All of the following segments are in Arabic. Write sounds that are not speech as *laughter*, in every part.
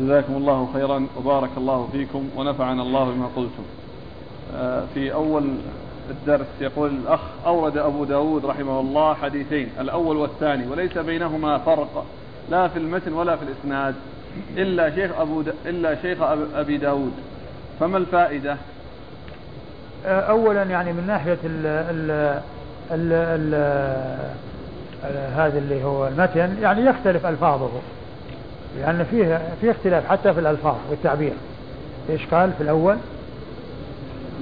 جزاكم الله خيرا وبارك الله فيكم ونفعنا الله بما قلتم. آه، في أول الدرس يقول الأخ أورد أبو داود رحمه الله حديثين الأول والثاني وليس بينهما فرق لا في المتن ولا في الإسناد إلا شيخ أبو د... إلا شيخ أبي داود. فما الفائدة؟ آه، أولا يعني من ناحية ال ال ال ال هذا اللي هو المتن يعني يختلف ألفاظه. لأن فيه في اختلاف حتى في الألفاظ والتعبير إيش قال في الأول؟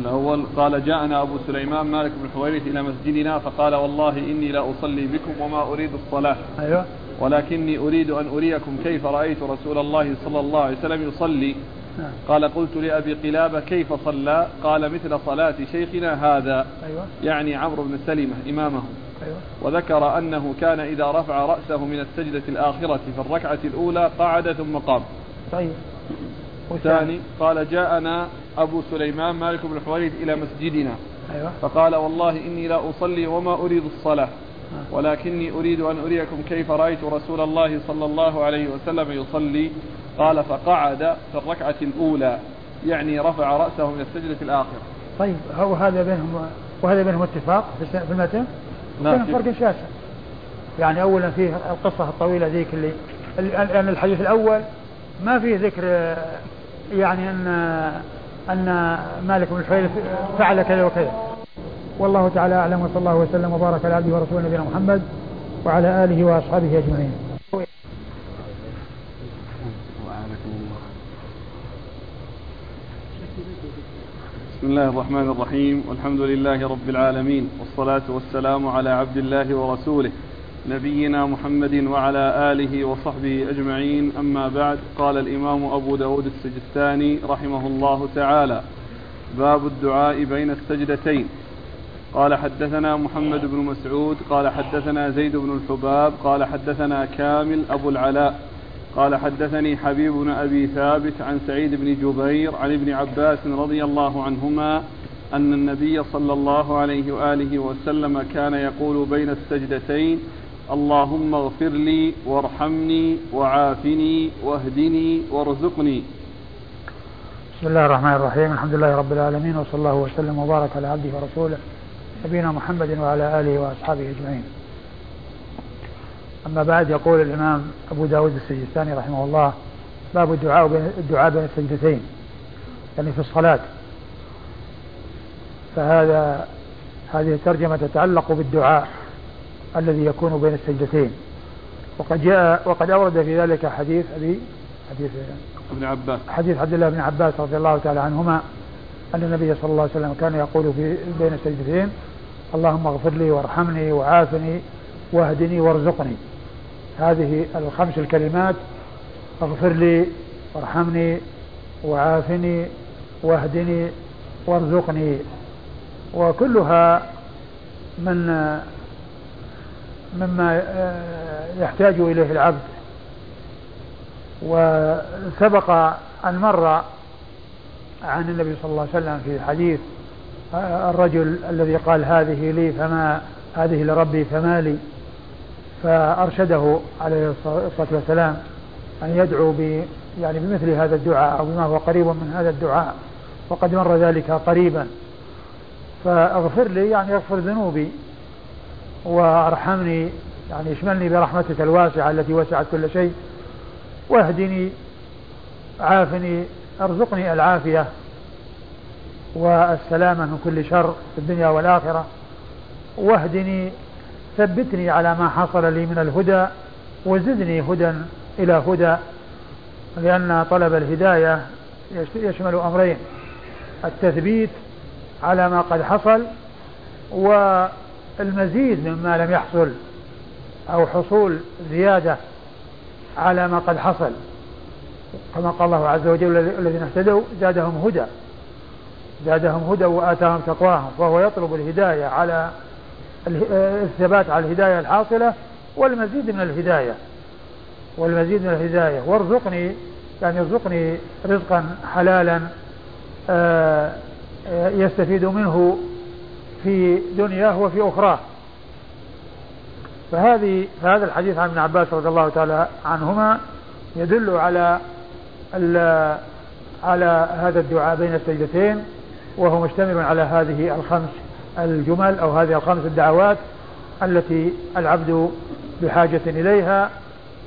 الأول قال جاءنا أبو سليمان مالك بن حويرث إلى مسجدنا فقال والله إني لا أصلي بكم وما أريد الصلاة أيوه ولكني أريد أن أريكم كيف رأيت رسول الله صلى الله عليه وسلم يصلي نعم. قال قلت لأبي قلابة كيف صلى قال مثل صلاة شيخنا هذا أيوة. يعني عمرو بن سلمة إمامه أيوة. وذكر أنه كان إذا رفع رأسه من السجدة الآخرة في الركعة الأولى قعد ثم قام. طيب. والثاني قال جاءنا أبو سليمان مالك بن حويرث إلى مسجدنا. أيوة. فقال والله إني لا أصلي وما أريد الصلاة آه. ولكني أريد أن أريكم كيف رأيت رسول الله صلى الله عليه وسلم يصلي. قال فقعد في الركعة الأولى يعني رفع رأسه من السجدة الآخرة. طيب هو هذا بينهم وهذا بينهم اتفاق في المتن؟ نعم. فرق شاسع. يعني أولا فيه القصة الطويلة ذيك اللي لأن الحديث الأول ما فيه ذكر يعني أن أن مالك بن الحويرث فعل كذا وكذا. والله تعالى أعلم وصلى الله وسلم وبارك على عبده ورسوله نبينا محمد وعلى آله وأصحابه أجمعين. بسم الله الرحمن الرحيم. والحمد لله رب العالمين. والصلاة والسلام على عبد الله ورسوله نبينا محمد وعلى آله وصحبه أجمعين. أما بعد قال الإمام أبو داود السجستاني رحمه الله تعالى باب الدعاء بين السجدتين. قال حدثنا محمد بن مسعود قال حدثنا زيد بن الحباب قال حدثنا كامل أبو العلاء. قال حدثني حبيب بن أبي ثابت عن سعيد بن جبير عن ابن عباس رضي الله عنهما أن النبي صلى الله عليه وآله وسلم كان يقول بين السجدتين اللهم اغفر لي وارحمني وعافني واهدني وارزقني. بسم الله الرحمن الرحيم الحمد لله رب العالمين وصلى الله وسلم وبارك على عبده ورسوله نبينا محمد وعلى آله وأصحابه أجمعين. أما بعد يقول الإمام أبو داود السجستاني رحمه الله باب الدعاء بين الدعاء بين السجدتين يعني في الصلاة. فهذا هذه الترجمة تتعلق بالدعاء الذي يكون بين السجدتين. وقد جاء وقد أورد في ذلك حديث أبي حديث ابن عباس. حديث عبد الله بن عباس رضي الله تعالى عنهما أن النبي صلى الله عليه وسلم كان يقول في بين السجدتين اللهم اغفر لي وارحمني وعافني واهدني وارزقني. هذه الخمس الكلمات اغفر لي وارحمني وعافني واهدني وارزقني. وكلها من مما يحتاج إليه العبد. وسبق أن مر عن النبي صلى الله عليه وسلم في حديث الرجل الذي قال هذه لي فما هذه لربي فما لي. فأرشده عليه الصلاة والسلام أن يدعو ب يعني بمثل هذا الدعاء أو بما هو قريب من هذا الدعاء وقد مر ذلك قريبا. فاغفر لي يعني اغفر ذنوبي وارحمني يعني اشملني برحمتك الواسعة التي وسعت كل شيء واهدني عافني ارزقني العافية والسلامة من كل شر في الدنيا والآخرة واهدني ثبتني على ما حصل لي من الهدى وزدني هدى إلى هدى لأن طلب الهداية يشمل أمرين التثبيت على ما قد حصل والمزيد مما لم يحصل أو حصول زيادة على ما قد حصل. كما قال الله عز وجل الذين اهتدوا زادهم هدى زادهم هدى وآتاهم تقواهم فهو يطلب الهداية على الثبات على الهداية الحاصلة والمزيد من الهداية. والمزيد من الهداية. وارزقني يعني ارزقني رزقا حلالا آه، آه، يستفيد منه في دنياه وفي أخراه. فهذه فهذا الحديث عن ابن عباس رضي الله تعالى عنهما يدل على على هذا الدعاء بين السجدتين وهو مشتمل على هذه الخمس الجمل أو هذه الخمس الدعوات التي العبد بحاجة إليها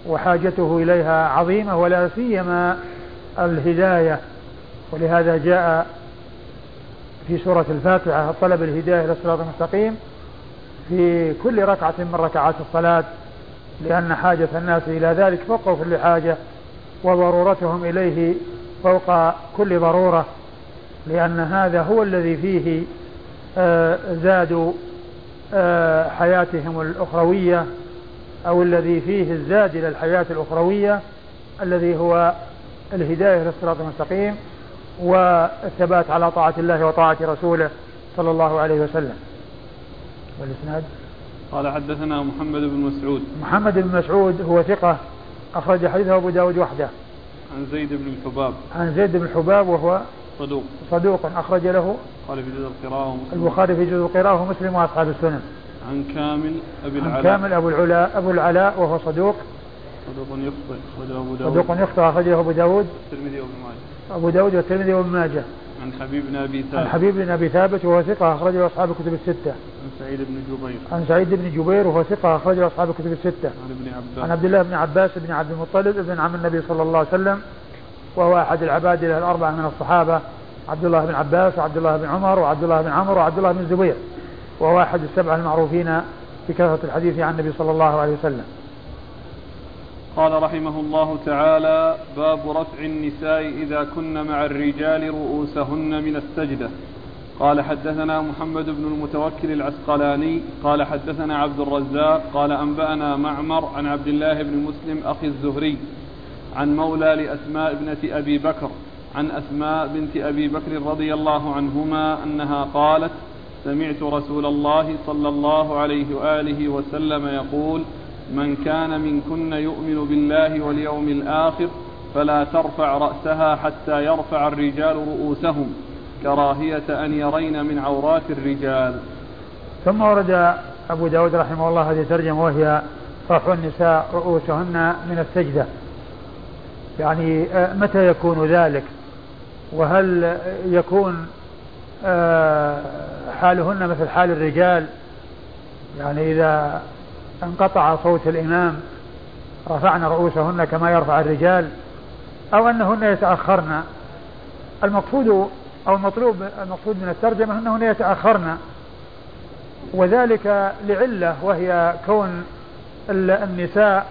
وحاجته إليها عظيمة ولا سيما الهداية. ولهذا جاء في سورة الفاتحة طلب الهداية إلى الصراط المستقيم في كل ركعة من ركعات الصلاة لأن حاجة الناس إلى ذلك فوق كل حاجة وضرورتهم إليه فوق كل ضرورة لأن هذا هو الذي فيه آه، زاد آه، حياتهم الأخروية أو الذي فيه الزاد إلى الحياة الأخروية الذي هو الهداية إلى الصراط المستقيم والثبات على طاعة الله وطاعة رسوله صلى الله عليه وسلم. والإسناد؟ قال حدثنا محمد بن مسعود. محمد بن مسعود هو ثقة أخرج حديثه أبو داود وحده. عن زيد بن الحباب. عن زيد بن الحباب وهو صدوق. صدوق أخرج له قال في جزء القراءة ومسلم. البخاري في جزء القراءة ومسلم وأصحاب السنن. عن كامل أبي العلاء. عن كامل أبو العلاء أبو العلاء وهو صدوق. صدوق يخطئ أخرجه أبو داود. صدوق يخطئ أخرجه أبو داود. الترمذي وابن ماجه. أبو داود والترمذي وابن ماجه. عن حبيب بن أبي ثابت. عن حبيب بن أبي ثابت وهو ثقة أخرجه أصحاب الكتب الستة. عن سعيد بن جبير. عن سعيد بن جبير وهو ثقة أخرجه أصحاب الكتب الستة. عن ابن عباس. عن عبد الله بن عباس بن عبد المطلب ابن عم النبي صلى الله عليه وسلم. وهو أحد العباد الأربعة من الصحابة عبد الله بن عباس وعبد الله بن عمر وعبد الله بن عمرو وعبد الله بن الزبير. وهو أحد السبعة المعروفين بكثرة الحديث عن النبي صلى الله عليه وسلم. قال رحمه الله تعالى باب رفع النساء إذا كن مع الرجال رؤوسهن من السجدة. قال حدثنا محمد بن المتوكل العسقلاني. قال حدثنا عبد الرزاق. قال أنبأنا معمر عن عبد الله بن مسلم أخي الزهري. عن مولى لأسماء ابنة أبي بكر عن أسماء بنت أبي بكر رضي الله عنهما أنها قالت سمعت رسول الله صلى الله عليه وآله وسلم يقول من كان منكن يؤمن بالله واليوم الآخر فلا ترفع رأسها حتى يرفع الرجال رؤوسهم كراهية أن يرين من عورات الرجال. ثم ورد أبو داود رحمه الله هذه الترجمة وهي رفع النساء رؤوسهن من السجدة. يعني آه، متى يكون ذلك؟ وهل يكون آه، حالهن مثل حال الرجال؟ يعني إذا انقطع صوت الإمام رفعن رؤوسهن كما يرفع الرجال أو أنهن يتأخرن. المقصود أو المطلوب المقصود من الترجمة أنهن يتأخرن. وذلك لعلة وهي كون النساء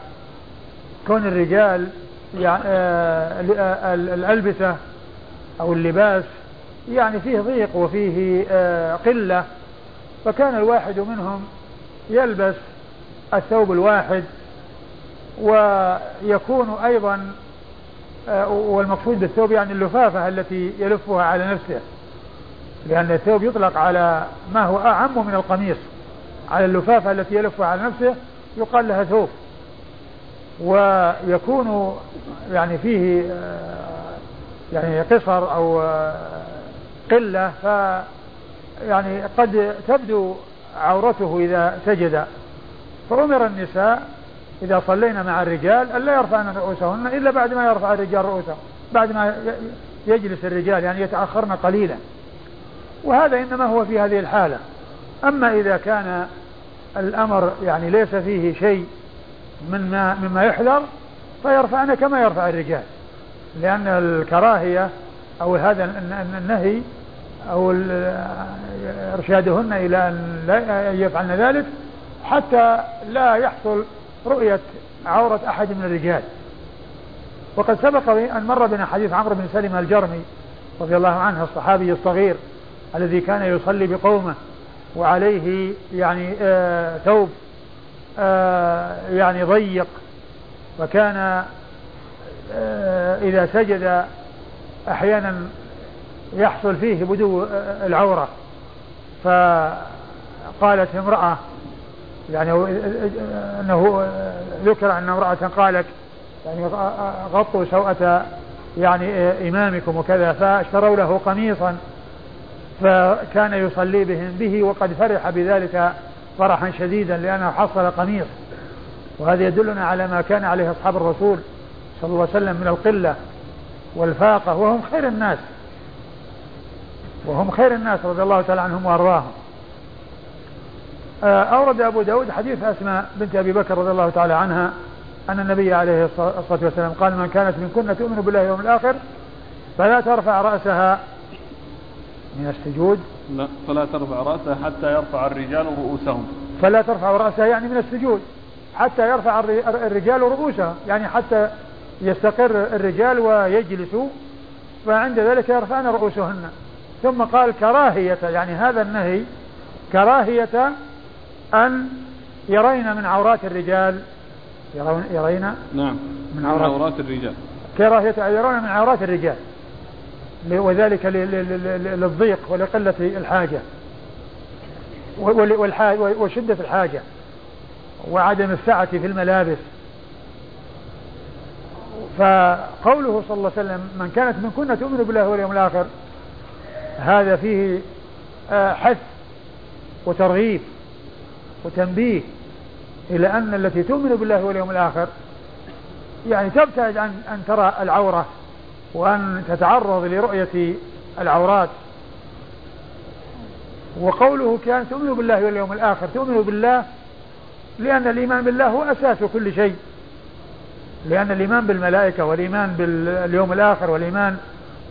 كون الرجال يعني آه، الألبسة أو اللباس يعني فيه ضيق وفيه آه، قلة. فكان الواحد منهم يلبس الثوب الواحد ويكون أيضا آه، والمقصود بالثوب يعني اللفافة التي يلفها على نفسه لأن الثوب يطلق على ما هو أعم من القميص. على اللفافة التي يلفها على نفسه يقال لها ثوب. ويكون يعني فيه يعني قصر أو قلة ف يعني قد تبدو عورته إذا سجد. فأمر النساء إذا صلينا مع الرجال ألا يرفعن رؤوسهن إلا بعد ما يرفع الرجال رؤوسهم بعد ما يجلس الرجال يعني يتأخرن قليلا. وهذا إنما هو في هذه الحالة. أما إذا كان الأمر يعني ليس فيه شيء مما مما يحذر فيرفعن كما يرفع الرجال. لأن الكراهية أو هذا النهي أو إرشادهن إلى أن لا يفعلن ذلك حتى لا يحصل رؤية عورة أحد من الرجال. وقد سبق أن مر بنا حديث عمرو بن سلمة الجرمي رضي الله عنه الصحابي الصغير الذي كان يصلي بقومه وعليه يعني آه ثوب يعني ضيق وكان آه إذا سجد أحيانا يحصل فيه بدو آه، العورة. فقالت امرأة يعني أنه ذكر أن امرأة قالت يعني غطوا سوءة يعني إمامكم وكذا فاشتروا له قميصا فكان يصلي بهم به وقد فرح بذلك فرحا شديدا لأنه حصل قميص. وهذا يدلنا على ما كان عليه أصحاب الرسول صلى الله عليه وسلم من القلة والفاقة وهم خير الناس. وهم خير الناس رضي الله تعالى عنهم وأرضاهم. آه، أورد أبو داود حديث أسماء بنت أبي بكر رضي الله تعالى عنها أن النبي عليه الصلاة والسلام قال من كانت من كنا تؤمن بالله واليوم الآخر فلا ترفع رأسها من السجود؟ لا فلا ترفع رأسها حتى يرفع الرجال رؤوسهم. فلا ترفع رأسها يعني من السجود حتى يرفع الرجال رؤوسهم يعني حتى يستقر الرجال ويجلسوا فعند ذلك يرفعن رؤوسهن. ثم قال كراهية يعني هذا النهي كراهية أن يرين من عورات الرجال. يرون يرين؟ نعم من عورات, من عورات الرجال. كراهية أن يرون من عورات الرجال. وذلك للضيق ولقلة الحاجة. وشدة الحاجة. وعدم السعة في الملابس. فقوله صلى الله عليه وسلم من كانت من كنا تؤمن بالله واليوم الآخر هذا فيه آه، حث وترغيب وتنبيه إلى أن التي تؤمن بالله واليوم الآخر يعني تبتعد عن أن ترى العورة. وأن تتعرض لرؤية العورات. وقوله كأن تؤمن بالله واليوم الآخر تؤمن بالله لأن الإيمان بالله هو أساس كل شيء. لأن الإيمان بالملائكة والإيمان باليوم الآخر والإيمان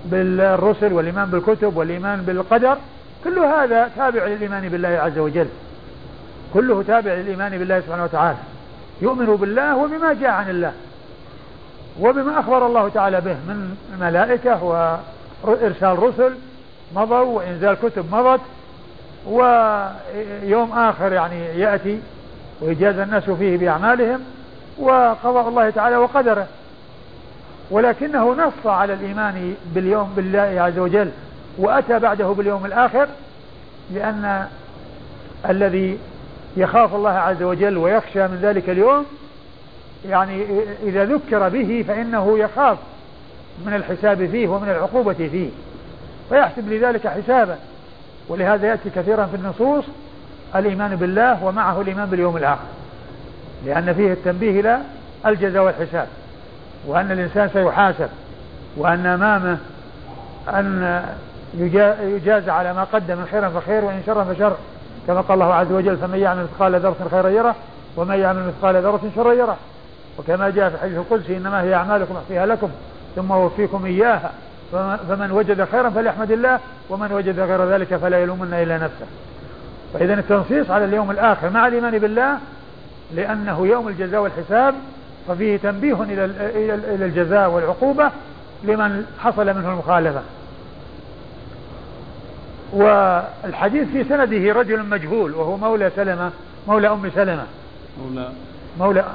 بالرسل والإيمان بالكتب والإيمان بالقدر كل هذا تابع للإيمان بالله عز وجل. كله تابع للإيمان بالله سبحانه وتعالى. يؤمن بالله وبما جاء عن الله. وبما أخبر الله تعالى به من ملائكة وإرسال رسل مضوا وإنزال كتب مضت ويوم آخر يعني يأتي ويجازى الناس فيه بأعمالهم وقضاء الله تعالى وقدره. ولكنه نص على الإيمان باليوم بالله عز وجل وأتى بعده باليوم الآخر لأن الذي يخاف الله عز وجل ويخشى من ذلك اليوم يعني إذا ذكر به فإنه يخاف من الحساب فيه ومن العقوبة فيه. فيحسب لذلك حسابا ولهذا يأتي كثيرا في النصوص الإيمان بالله ومعه الإيمان باليوم الآخر. لأن فيه التنبيه إلى الجزاء والحساب. وأن الإنسان سيحاسب. وأن أمامه أن يجاز على ما قدم خيرا فخير وإن شرا فشر. كما قال الله عز وجل فمن يعمل مثقال ذرة خيرا يره ومن يعمل مثقال ذرة شرا يره. وكما جاء في الحديث القدسي إنما هي أعمالكم أحصيها لكم ثم أوفيكم إياها. فمن وجد خيرا فليحمد الله ومن وجد غير ذلك فلا يلومن إلا نفسه. فإذا التنصيص على اليوم الآخر مع الإيمان بالله لأنه يوم الجزاء والحساب ففيه تنبيه إلى إلى الجزاء والعقوبة لمن حصل منه المخالفة. والحديث في سنده رجل مجهول وهو مولى سلمة مولى أم سلمة. مولى. مولى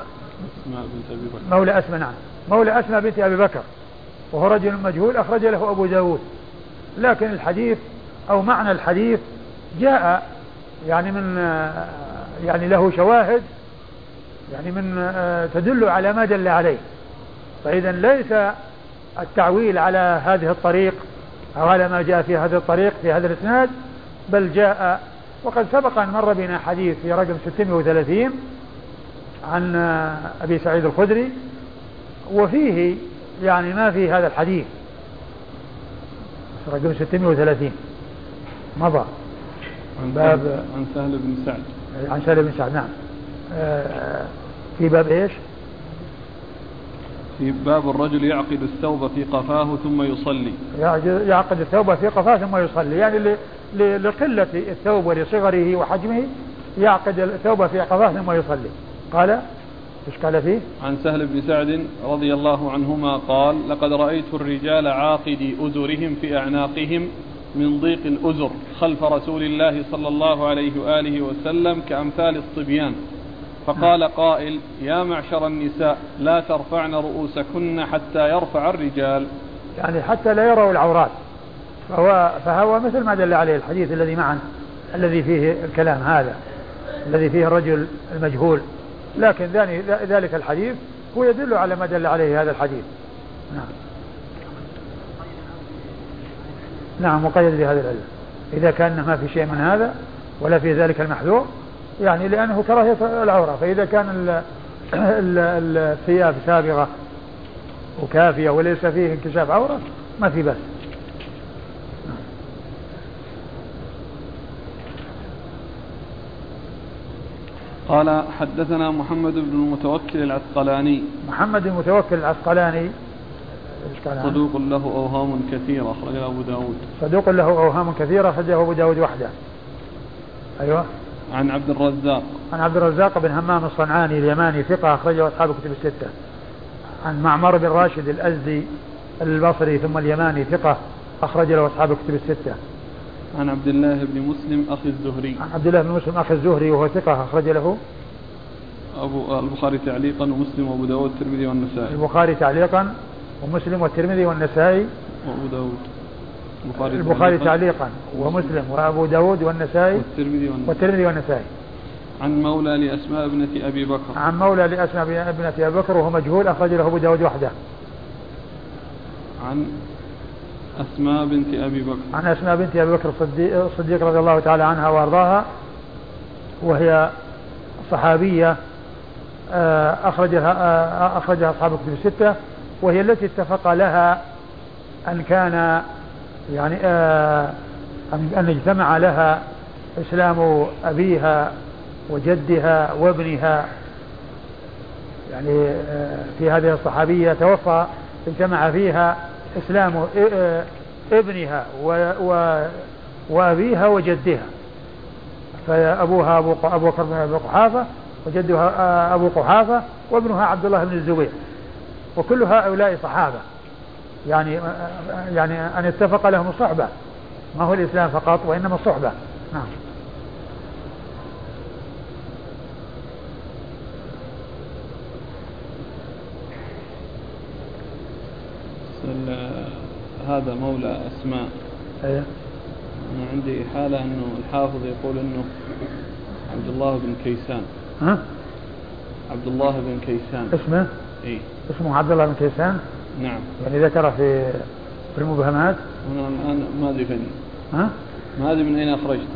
مولى أسماء نعم. مولى أسماء بنت أبي بكر. وهو رجل مجهول أخرج له أبو داود. لكن الحديث أو معنى الحديث جاء يعني من يعني له شواهد يعني من تدل على ما دل عليه. فإذا ليس التعويل على هذه الطريق أو على ما جاء في هذه الطريق في هذا الإسناد بل جاء وقد سبق أن مر بنا حديث في رقم 630 عن أبي سعيد الخدري وفيه يعني ما في هذا الحديث. رقم 630 مضى. عن باب عن سهل بن سعد. عن سهل بن سعد نعم. آه، في باب إيش؟ في باب الرجل يعقد الثوب في قفاه ثم يصلي. يعقد الثوب في قفاه ثم يصلي. يعني لقلة الثوب ولصغره وحجمه يعقد الثوب في قفاه ثم يصلي. قال إيش قال فيه؟ عن سهل بن سعد رضي الله عنهما قال: لقد رأيت الرجال عاقدي أزرهم في أعناقهم من ضيق الأزر خلف رسول الله صلى الله عليه وآله وسلم كأمثال الصبيان. فقال قائل يا معشر النساء لا ترفعن رؤوسكن حتى يرفع الرجال. يعني حتى لا يروا العورات. فهو, فهو مثل ما دل عليه الحديث الذي معنا الذي فيه الكلام هذا الذي فيه الرجل المجهول. لكن ذلك الحديث هو يدل على ما دل عليه هذا الحديث. نعم. نعم مقيد بهذه العلة إذا كان ما في شيء من هذا ولا في ذلك المحذور يعني لأنه كراهية العورة. فإذا كان الثياب سابغة وكافية وليس فيه انكشاف عورة ما في بس قال حدثنا محمد بن المتوكل العسقلاني. محمد المتوكل العسقلاني. صدوق له أوهام كثيرة أخرجه أبو داود. صدوق له أوهام كثيرة أخرجه أبو داود وحده. أيوه. عن عبد الرزاق. عن عبد الرزاق بن همام الصنعاني اليماني ثقة أخرجه أصحاب الكتب الستة. عن معمر بن راشد الأزدي البصري ثم اليماني ثقة أخرج له أصحاب الكتب الستة. عن عبد الله بن مسلم أخي الزهري. عن عبد الله بن مسلم أخي الزهري وهو ثقة أخرج له. أبو البخاري تعليقا ومسلم وأبو داود والترمذي والنسائي. البخاري تعليقا ومسلم والترمذي والنسائي. وأبو داود. البخاري, البخاري تعليقا ومسلم وأبو داود والنسائي. والترمذي والنسائي, والترمذي والنسائي. عن مولى لأسماء ابنة أبي بكر. عن مولى لأسماء ابنة أبي بكر وهو مجهول أخرج له أبو داود وحده. عن أسماء بنت أبي بكر. عن أسماء بنت أبي بكر الصديق, الصديق رضي الله تعالى عنها وأرضاها وهي صحابية آه، أخرجها آه، أخرجها أصحاب الكتب الستة وهي التي اتفق لها أن كان يعني آه، أن اجتمع لها إسلام أبيها وجدها وابنها. يعني في هذه الصحابية توفى اجتمع فيها إسلام ابنها وأبيها وجدها. فأبوها أبو أبو بكر بن قحافة وجدها أبو قحافة وابنها عبد الله بن الزبير. وكل هؤلاء صحابة. يعني يعني أن اتفق لهم الصحبة ما هو الإسلام فقط وإنما الصحبة نعم. هذا مولى أسماء أيه. أنا عندي حالة أنه الحافظ يقول أنه عبد الله بن كيسان ها؟ عبد الله بن كيسان اسمه؟ إي اسمه عبد الله بن كيسان؟ نعم يعني ذكره في في المبهمات؟ هنا الآن ما أدري فين ها؟ ما أدري من أين أخرجت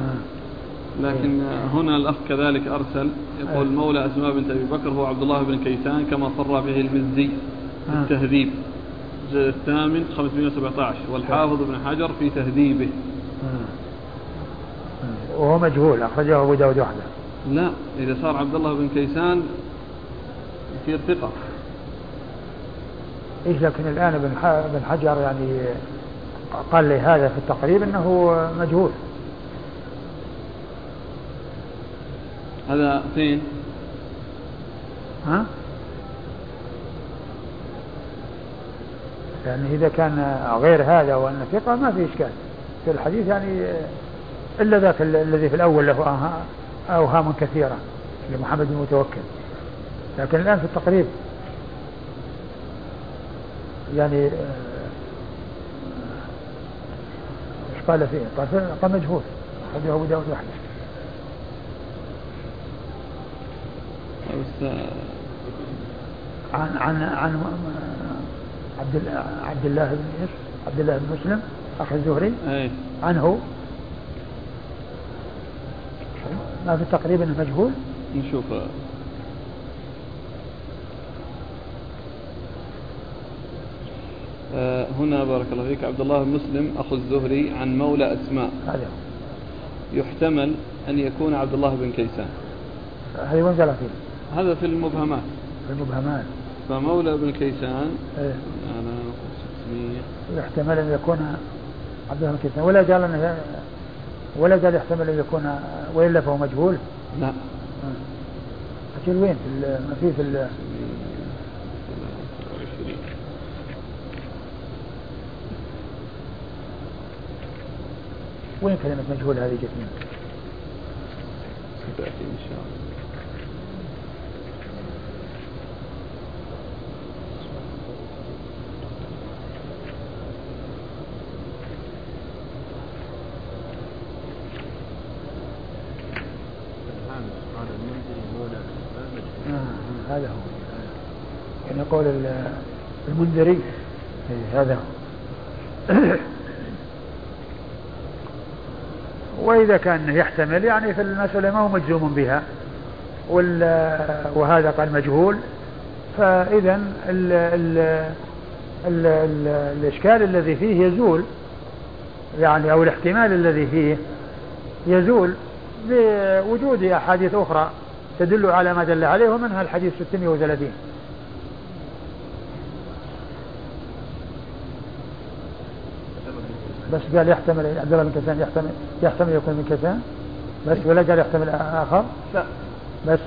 لكن هنا الأخ كذلك أرسل يقول أيه. مولى أسماء بنت أبي بكر هو عبد الله بن كيسان كما صر به المزي في التهذيب الثامن 517 والحافظ ابن حجر في تهذيبه وهو مجهول أخرجه أبو داود وحده لا إذا صار عبد الله بن كيسان يصير ثقة إيش لكن الآن ابن حجر يعني قال لي هذا في التقريب أنه مجهول هذا فين؟ ها؟ يعني إذا كان غير هذا وأن ثقة ما في إشكال. في الحديث يعني إلا ذاك الذي في الأول له أوهام كثيرة لمحمد بن متوكل. لكن الآن في التقريب. يعني إيش قال فيه؟ قال قال مجهول. أخرجه أبو داود وحده عن عن عن عبد عبد الله بن إيش؟ عبد الله بن مسلم أخي الزهري. أي. عنه. ما في تقريبا مجهول نشوف. آه هنا بارك الله فيك. عبد الله بن مسلم أخو الزهري عن مولى أسماء. هذا. يحتمل أن يكون عبد الله بن كيسان. هذه وين قال هذا في المبهمات. في المبهمات. فمولى بن كيسان إيه. 600 يحتمل أن يكون عبد الله بن كيسان ولا قال أنه ولا قال يحتمل أن يكون وإلا فهو مجهول؟ لا. أجل وين؟ في ما في في وين كلمة مجهول هذه جت منك؟ ستأتي إن شاء الله هذا هو يقول المنذري. هذا. هو *clears throat* وإذا كان يحتمل يعني في المسألة ما هو مجزوم بها. وهذا قال مجهول. فإذا ال ال الإشكال الذي فيه يزول يعني أو الاحتمال الذي فيه يزول بوجود أحاديث أخرى تدل على ما دل عليه ومنها الحديث 630 بس قال يحتمل عبد الله بن كيسان يحتمل يحتمل يكون من كيسان بس ولا قال يحتمل آخر؟ لا. بس.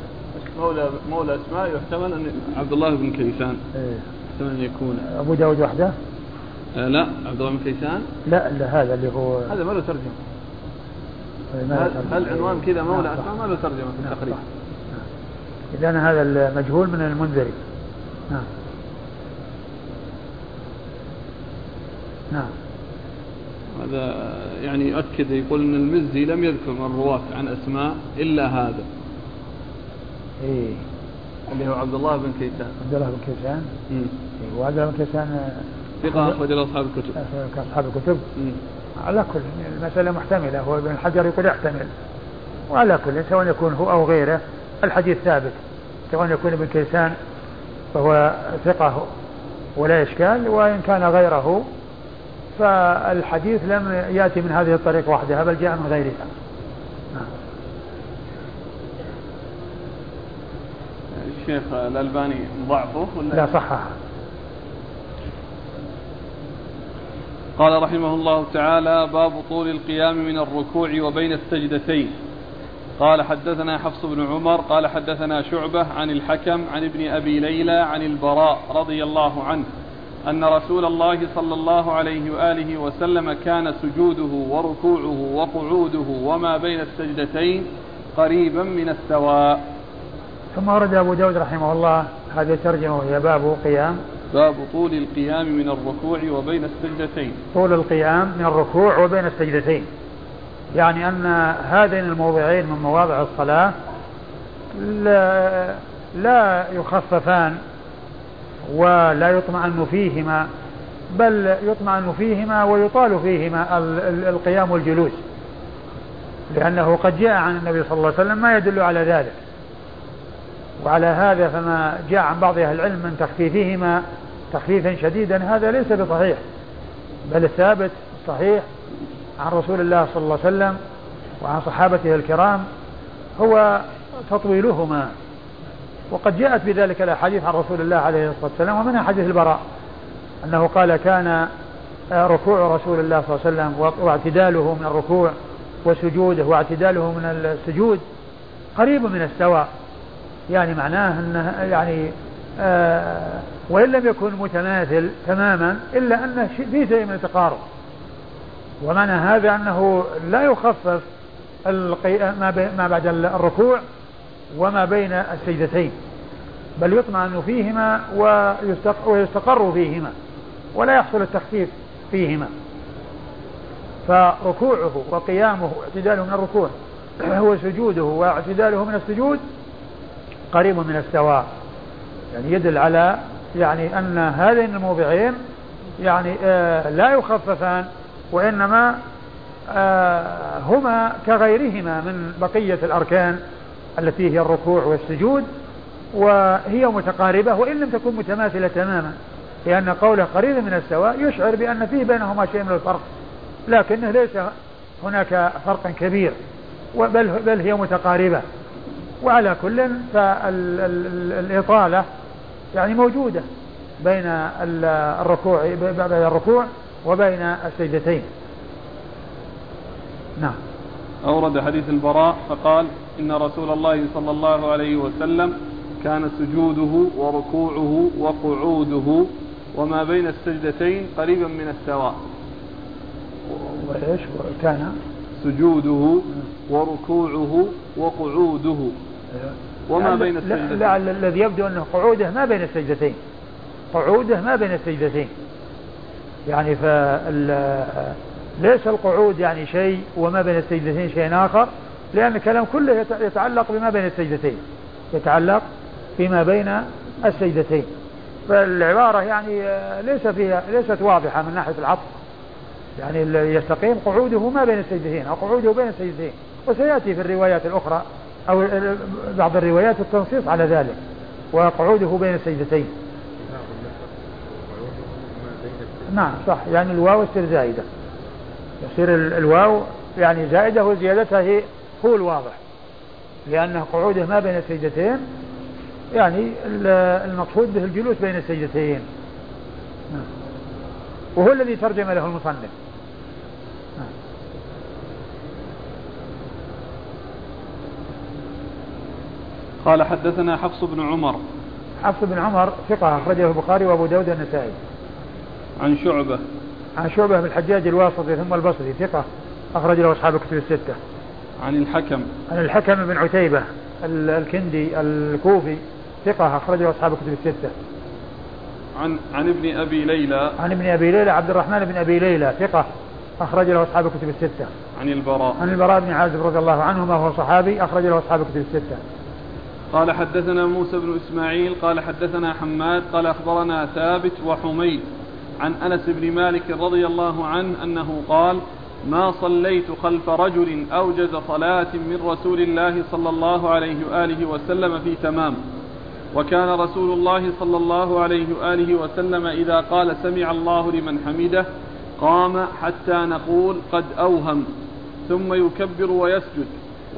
مولى مولى أسماء يحتمل ان عبد الله بن كيسان. إيه. يحتمل أن يكون. أبو داود وحده؟ آه لا. عبد الله بن كيسان؟ لا لا هذا اللي هو هذا ما له ترجمة. إيه، هل, عنوان كذا مولى. أسماء؟ ما له ترجمة في التقريب. إذا هذا المجهول من المنذري. نعم. نعم. هذا يعني يؤكد يقول إن المزي لم يذكر الرواة عن أسماء إلا هذا. إيه. اللي هو عبد الله بن كيسان. عبد الله بن كيسان؟ مم. إيه. وعبد الله بن كيسان؟ ثقة أخرج له أصحاب الكتب. كأصحاب الكتب. على كل المسألة محتملة. هو ابن الحجر يقول يحتمل. وعلى كل سواء يكون هو أو غيره الحديث ثابت. سواء يكون ابن كيسان فهو ثقة ولا إشكال وإن كان غيره فالحديث لم يأتي من هذه الطريق وحدها بل جاء من غيرها. الشيخ الألباني ضعفه ولا؟ لا صحها قال رحمه الله تعالى باب طول القيام من الركوع وبين السجدتين. قال حدثنا حفص بن عمر قال حدثنا شعبة عن الحكم عن ابن أبي ليلى عن البراء رضي الله عنه. أن رسول الله صلى الله عليه وآله وسلم كان سجوده وركوعه وقعوده وما بين السجدتين قريبا من السواء. ثم ورد أبو داود رحمه الله هذه الترجمة وهي باب قيام. باب طول القيام من الركوع وبين السجدتين. طول القيام من الركوع وبين السجدتين. يعني أن هذين الموضعين من مواضع الصلاة لا, لا يخففان ولا يطمئن فيهما بل يطمئن فيهما ويطال فيهما ال- ال- القيام والجلوس. لأنه قد جاء عن النبي صلى الله عليه وسلم ما يدل على ذلك. وعلى هذا فما جاء عن بعض أهل العلم من تخفيفهما تخفيفا شديدا هذا ليس بصحيح. بل الثابت صحيح عن رسول الله صلى الله عليه وسلم وعن صحابته الكرام هو تطويلهما. وقد جاءت بذلك الأحاديث عن رسول الله عليه الصلاة والسلام ومنها حديث البراء أنه قال كان آه، ركوع رسول الله صلى الله عليه وسلم واعتداله من الركوع وسجوده واعتداله من السجود قريب من السواء يعني معناه أنه يعني آه وإن لم يكن متماثل تماما إلا أنه في شيء من التقارب ومعنى هذا أنه لا يخفف. ما بعد الركوع وما بين السجدتين بل يطمئن فيهما ويستق... ويستقر فيهما ولا يحصل التخفيف فيهما. فركوعه وقيامه واعتداله من الركوع هو سجوده واعتداله من السجود قريب من السواء. يعني يدل على يعني أن هذين الموضعين يعني آه لا يخففان وإنما آه هما كغيرهما من بقية الأركان. التي هي الركوع والسجود وهي متقاربة وإن لم تكن متماثلة تماما لأن قوله قريب من السواء يشعر بأن فيه بينهما شيء من الفرق لكنه ليس هناك فرق كبير بل بل هي متقاربة. وعلى كل فالإطالة يعني موجودة بين الركوع بين الركوع وبين السجدتين. نعم. أورد حديث البراء فقال إن رسول الله صلى الله عليه وسلم كان سجوده وركوعه وقعوده وما بين السجدتين قريبا من السواء. وإيش؟ كان. سجوده وركوعه وقعوده. وما بين السجدتين. لا الذي يبدو أنه قعوده ما بين السجدتين. قعوده ما بين السجدتين. يعني فال ليس القعود يعني شيء وما بين السجدتين شيء آخر. لأن الكلام كله يتعلق بما بين السجدتين. يتعلق فيما بين السجدتين. فالعبارة يعني ليس فيها ليست واضحة من ناحية العطف. يعني يستقيم قعوده ما بين السجدتين أو قعوده بين السجدتين. وسيأتي في الروايات الأخرى أو بعض الروايات التنصيص على ذلك وقعوده بين السجدتين. نعم صح. يعني الواو تصير زائدة. يصير الواو يعني زائدة وزيادتها هي هو الواضح لأن قعوده ما بين السجدتين يعني المقصود به الجلوس بين السجدتين. وهو الذي ترجم له المصنف. قال حدثنا حفص بن عمر حفص بن عمر ثقة أخرجه البخاري وأبو داود النسائي عن شعبة عن شعبة بن الحجاج الواسطي ثم البصري ثقة أخرج له أصحاب الكتب الستة عن الحكم. عن الحكم بن عتيبة الكندي الكوفي ثقة أخرج له أصحاب الكتب الستة. عن عن ابن أبي ليلى. عن ابن أبي ليلى عبد الرحمن بن أبي ليلى ثقة أخرج له أصحاب الكتب الستة. عن البراء. عن البراء بن عازب رضي الله عنهما وهو صحابي أخرج له أصحاب الكتب الستة. قال حدثنا موسى بن إسماعيل قال حدثنا حماد قال أخبرنا ثابت وحميد عن أنس بن مالك رضي الله عنه أنه قال ما صليت خلف رجل أوجز صلاة من رسول الله صلى الله عليه وآله وسلم في تمام. وكان رسول الله صلى الله عليه وآله وسلم إذا قال سمع الله لمن حمده قام حتى نقول قد أوهم ثم يكبر ويسجد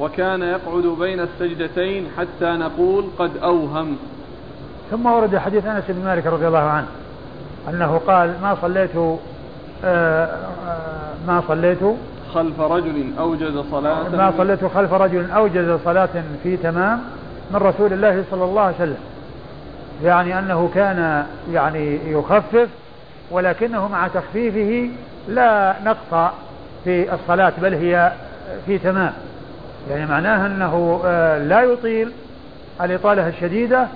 وكان يقعد بين السجدتين حتى نقول قد أوهم. ثم ورد حديث أنس بن مالك رضي الله عنه أنه قال ما صليت ما صليت؟ خلف رجل أوجز صلاة. ما صليت خلف رجل أوجز صلاة في تمام من رسول الله صلى الله عليه وسلم. يعني أنه كان يعني يخفف ولكنه مع تخفيفه لا نقص في الصلاة بل هي في تمام. يعني معناها أنه آه، لا يطيل الإطالة الشديدة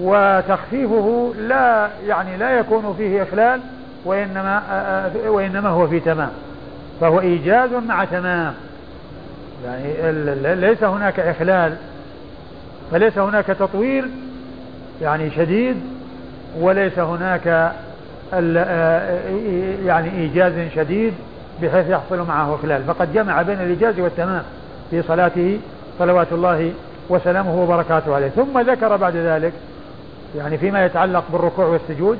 وتخفيفه لا يعني لا يكون فيه إخلال. وإنما آه، آه، وإنما هو في تمام. فهو إيجاز مع تمام. يعني ليس هناك إخلال. فليس هناك تطويل يعني شديد وليس هناك يعني إيجاز شديد بحيث يحصل معه إخلال. فقد جمع بين الإيجاز والتمام في صلاته صلوات الله وسلامه وبركاته عليه. ثم ذكر بعد ذلك يعني فيما يتعلق بالركوع والسجود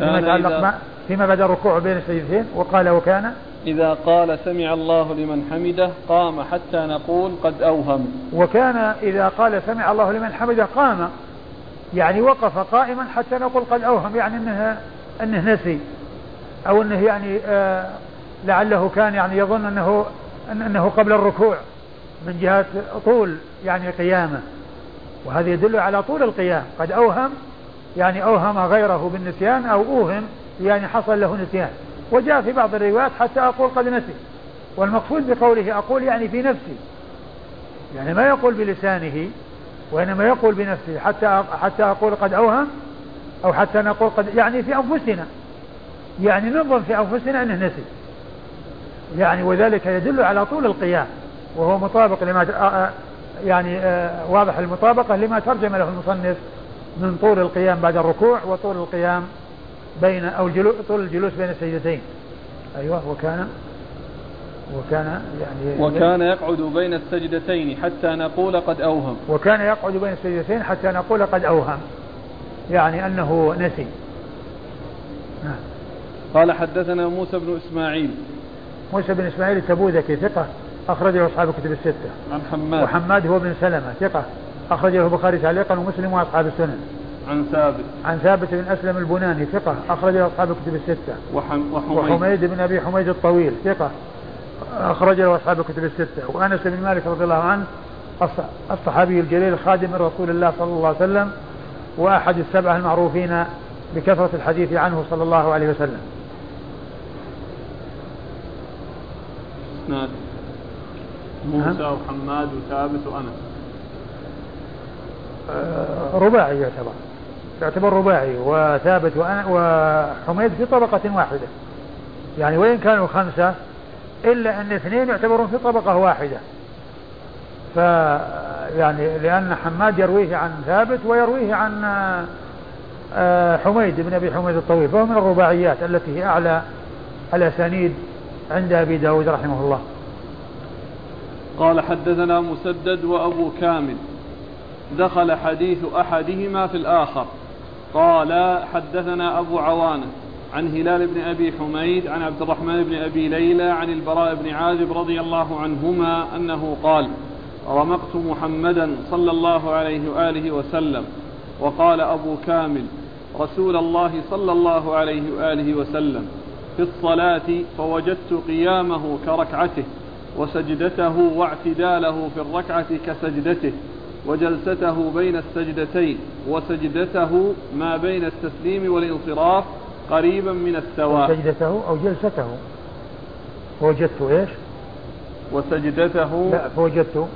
فيما يتعلق فيما بعد الركوع بين السجدتين وقال وكان إذا قال سمع الله لمن حمده قام حتى نقول قد أوهم. وكان إذا قال سمع الله لمن حمده قام. يعني وقف قائما حتى نقول قد أوهم يعني أنه أنه نسي. أو أنه يعني آه لعله كان يعني يظن أنه أنه قبل الركوع من جهة طول يعني قيامه وهذا يدل على طول القيام. قد أوهم يعني أوهم غيره بالنسيان أو أوهم يعني حصل له نسيان. وجاء في بعض الروايات حتى أقول قد نسي. والمقصود بقوله أقول يعني في نفسي. يعني ما يقول بلسانه وإنما يقول بنفسه. حتى حتى أقول قد أوهم أو حتى نقول قد يعني في أنفسنا. يعني ننظر في أنفسنا أنه نسي. يعني وذلك يدل على طول القيام. وهو مطابق لما يعني واضح المطابقة لما ترجم له المصنف من طول القيام بعد الركوع وطول القيام بين أو الجلوس طول الجلوس بين السجدتين. أيوه وكان وكان يعني وكان يقعد بين السجدتين حتى نقول قد أوهم. وكان يقعد بين السجدتين حتى نقول قد أوهم. يعني أنه نسي. نعم. قال حدثنا موسى بن إسماعيل. موسى بن إسماعيل التبوذكي ثقة أخرجه أصحاب الكتب الستة. عن حماد. وحماد هو بن سلمة ثقة. أخرجه البخاري تعليقا ومسلم وأصحاب السنن. عن ثابت. عن ثابت بن أسلم البناني ثقة أخرجه أصحاب الكتب الستة. وحم وحميد, وحميد بن أبي حميد الطويل ثقة أخرج له أصحاب الكتب الستة. وأنس بن مالك رضي الله عنه الصحابي الجليل خادم رسول الله صلى الله عليه وسلم وأحد السبعة المعروفين بكثرة الحديث عنه صلى الله عليه وسلم. نعم موسى وحماد وثابت وأنس. رباعي يعتبر. يعتبر رباعي وثابت وحميد في طبقة واحدة. يعني وإن كانوا خمسة إلا أن اثنين يعتبرون في طبقة واحدة. ف يعني لأن حماد يرويه عن ثابت ويرويه عن آه، حميد بن أبي حميد الطويل. فهو من الرباعيات التي هي أعلى الأسانيد عند أبي داود رحمه الله. قال حدثنا مسدد وأبو كامل. دخل حديث أحدهما في الآخر. قال حدثنا أبو عوانة عن هلال بن أبي حميد عن عبد الرحمن بن أبي ليلى عن البراء بن عازب رضي الله عنهما أنه قال رمقت محمدا صلى الله عليه وآله وسلم. وقال أبو كامل رسول الله صلى الله عليه وآله وسلم في الصلاة فوجدت قيامه كركعته وسجدته واعتداله في الركعة كسجدته. وجلسته بين السجدتين وسجدته ما بين التسليم والانصراف قريبا من السواء سجدته أو جلسته؟ فوجدت إيش؟ وسجدته لا فوجدت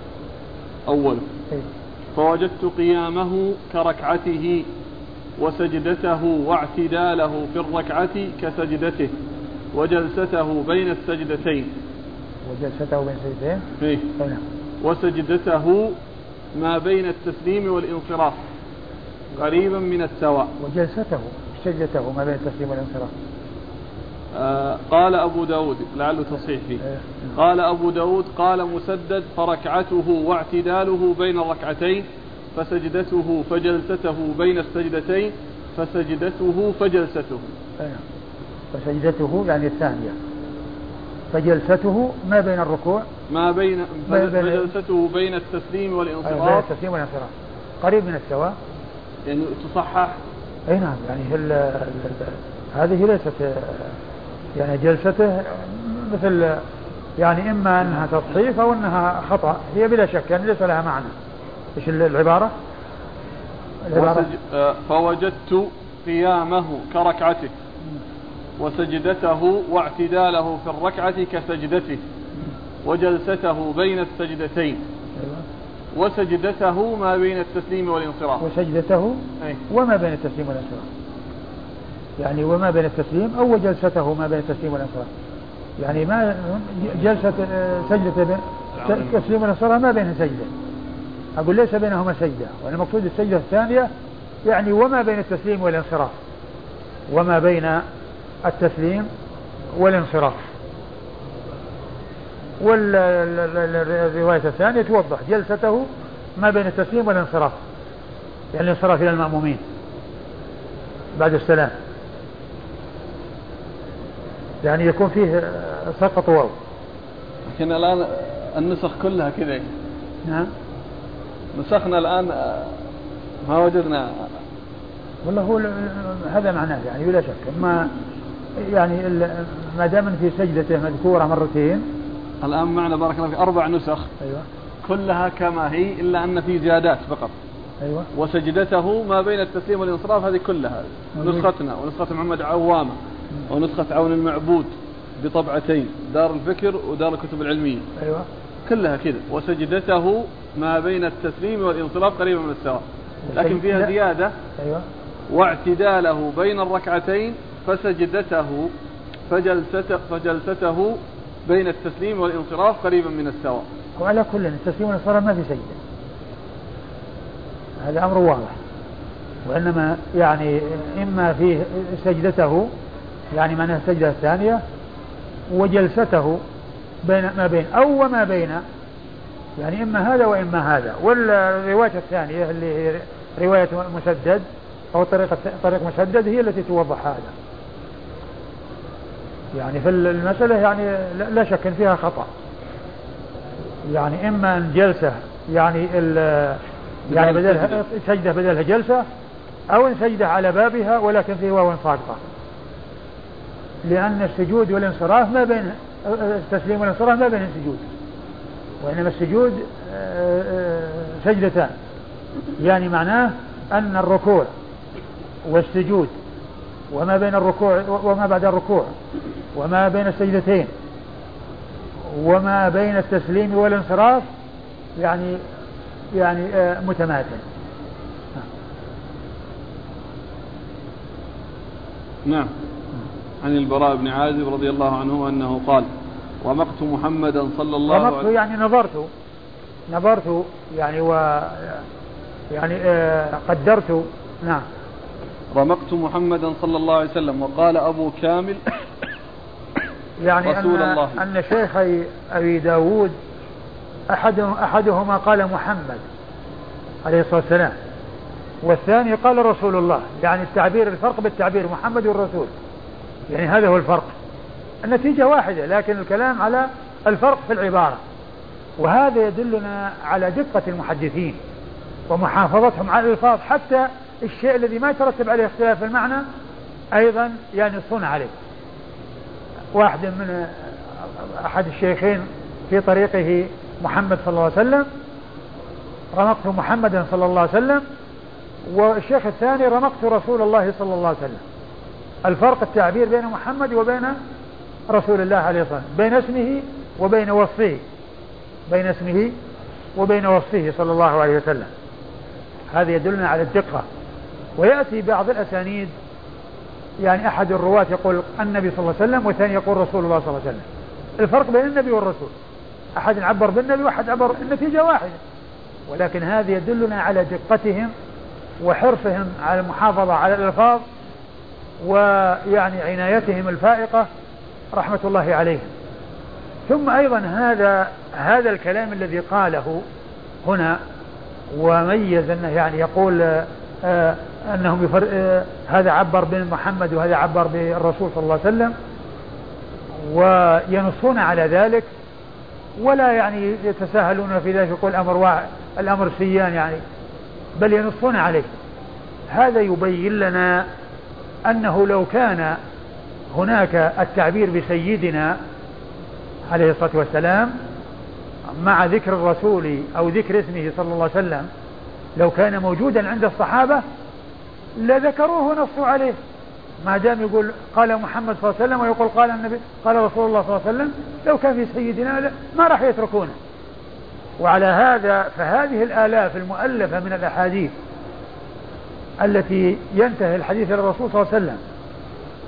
أول. إيه؟ فوجدت قيامه كركعته وسجدته واعتداله في الركعة كسجدته وجلسته بين السجدتين. وجلسته بين السجدتين؟ فيه نعم وسجدته ما بين التسليم والانصراف. قريبا من السواء. وجلسته سجدته ما بين التسليم والانصراف. آه قال أبو داود لعله تصحيح فيه. إيه. قال أبو داود قال مسدد فركعته واعتداله بين الركعتين فسجدته فجلسته بين السجدتين فسجدته فجلسته. نعم فسجدته يعني الثانية. فجلسته ما بين الركوع ما بين بين- بين- فجلسته بين التسليم بين والانصراف. التسليم والانصراف. قريب من السواء؟ يعني تصحح. أي نعم يعني ال- هذه ليست آه، يعني جلسته مثل يعني إما أنها تصحيف أو أنها خطأ. هي بلا شك يعني ليس لها معنى. إيش ال- العبارة؟ العبارة. آه، فوجدت قيامه كركعته. وسجدته واعتداله في الركعة كسجدته وجلسته بين السجدتين. وسجدته ما بين التسليم والانصراف. وسجدته أي. وما بين التسليم والانصراف. يعني وما بين التسليم أو جلسته ما بين التسليم والانصراف. يعني ما جلسة آه، سجدة بين التسليم والانصراف ما بينها سجدة. أقول ليس بينهما سجدة والمقصود السجدة الثانية يعني وما بين التسليم والانصراف. وما بين التسليم والانصراف. والرواية الثانية توضح جلسته ما بين التسليم والانصراف. يعني الانصراف إلى المأمومين. بعد السلام. يعني يكون فيه سقط واو. لكن الآن النسخ كلها كذا نعم. نسخنا الآن ما وجدنا. والله هو هذا معناه يعني بلا شك. أما يعني ما دام في سجدته مذكورة مرتين. الآن معنا بارك الله في أربع نسخ. أيوه. كلها كما هي إلا أن في زيادات فقط. أيوه. وسجدته ما بين التسليم والانصراف هذه كلها. موجود. نسختنا ونسخة محمد عوامة ونسخة عون المعبود بطبعتين دار الفكر ودار الكتب العلمية. أيوه. كلها كذا. وسجدته ما بين التسليم والانصراف قريبا من السواء لكن. فيها زيادة. أيوه. واعتداله بين الركعتين فسجدته فجلسته, فجلسته بين التسليم والانصراف قريبا من السواء. وعلى كل التسليم والانصراف ما في سجدة. هذا أمر واضح. وإنما يعني إما فيه سجدته يعني معناها السجدة الثانية وجلسته بين ما بين أو وما بين يعني إما هذا وإما هذا. والروايه الثانية اللي هي رواية مسدد أو طريقه طريق مسدد هي التي توضح هذا. يعني في المسألة يعني لا- شك إن فيها خطأ. يعني إما أن جلسة يعني ال- يعني بدل بدلها سجدة. بدلها جلسة أو إن سجده على بابها ولكن فيه واو صادقه لأن السجود والانصراف ما بين التسليم والانصراف ما بين السجود. وإنما السجود آه، آه، سجدتان. يعني معناه أن الركوع والسجود وما بين الركوع وما بعد الركوع. وما بين السجدتين. وما بين التسليم والانصراف يعني يعني آه، متماثل. نعم. عن البراء بن عازب رضي الله عنه أنه قال رمقت محمدا صلى الله رمقت عليه يعني نظرت نظرت يعني و يعني آه، قدرت. نعم. رمقت محمدا صلى الله عليه وسلم وقال أبو كامل يعني رسول أن الله. أن شيخي أبي داود أحد أحدهما قال محمد عليه الصلاة والسلام والثاني قال رسول الله يعني التعبير الفرق بالتعبير محمد والرسول. يعني هذا هو الفرق. النتيجة واحدة لكن الكلام على الفرق في العبارة. وهذا يدلنا على دقة المحدثين ومحافظتهم على الألفاظ حتى الشيء الذي ما يترتب عليه اختلاف المعنى أيضا ينصون عليه. واحد من أحد الشيخين في طريقه محمد صلى الله عليه وسلم رمقت محمدا صلى الله عليه وسلم والشيخ الثاني رمقت رسول الله صلى الله عليه وسلم. الفرق التعبير بين محمد وبين رسول الله عليه الصلاة والسلام بين اسمه وبين وصفه بين اسمه وبين وصفه صلى الله عليه وسلم. هذا يدلنا على الدقة. ويأتي بعض الأسانيد يعني أحد الرواة يقول النبي صلى الله عليه وسلم والثاني يقول رسول الله صلى الله عليه وسلم. الفرق بين النبي والرسول. أحد عبر بالنبي وأحد عبر النتيجة واحدة. ولكن هذا يدلنا على دقتهم وحرصهم على المحافظة على الألفاظ ويعني عنايتهم الفائقة رحمة الله عليهم. ثم أيضا هذا هذا الكلام الذي قاله هنا وميز أنه يعني يقول آه أنهم يفر هذا عبر بن محمد وهذا عبر بالرسول صلى الله عليه وسلم وينصون على ذلك ولا يعني يتساهلون في ذلك يقول الأمر واحد الأمر سيان يعني بل ينصون عليه. هذا يبين لنا أنه لو كان هناك التعبير بسيدنا عليه الصلاة والسلام مع ذكر الرسول أو ذكر اسمه صلى الله عليه وسلم لو كان موجودا عند الصحابة لذكروه ونصوا عليه. ما دام يقول قال محمد صلى الله عليه وسلم ويقول قال النبي قال رسول الله صلى الله عليه وسلم لو كان في سيدنا ما راح يتركونه. وعلى هذا فهذه الآلاف المؤلفة من الأحاديث التي ينتهي الحديث إلى الرسول صلى الله عليه وسلم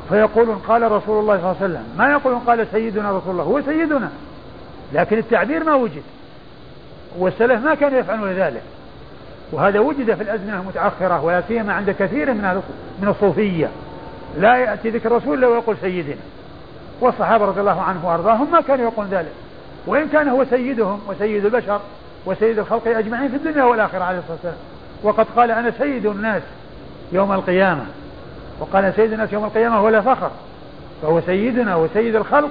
فيقولون قال رسول الله صلى الله عليه وسلم. ما يقولون قال سيدنا رسول الله هو سيدنا. لكن التعبير ما وجد. والسلف ما كانوا يفعلون ذلك. وهذا وجد في الأزمنة المتأخرة ولا سيما عند كثير من من الصوفية. لا يأتي ذكر الرسول إلا ويقول سيدنا. والصحابة رضي الله عنهم وأرضاهم ما كانوا يقولون ذلك. وإن كان هو سيدهم وسيد البشر وسيد الخلق أجمعين في الدنيا والآخرة عليه الصلاة والسلام. وقد قال أنا سيد الناس يوم القيامة. وقال سيد الناس يوم القيامة هو لا فخر. فهو سيدنا وسيد الخلق.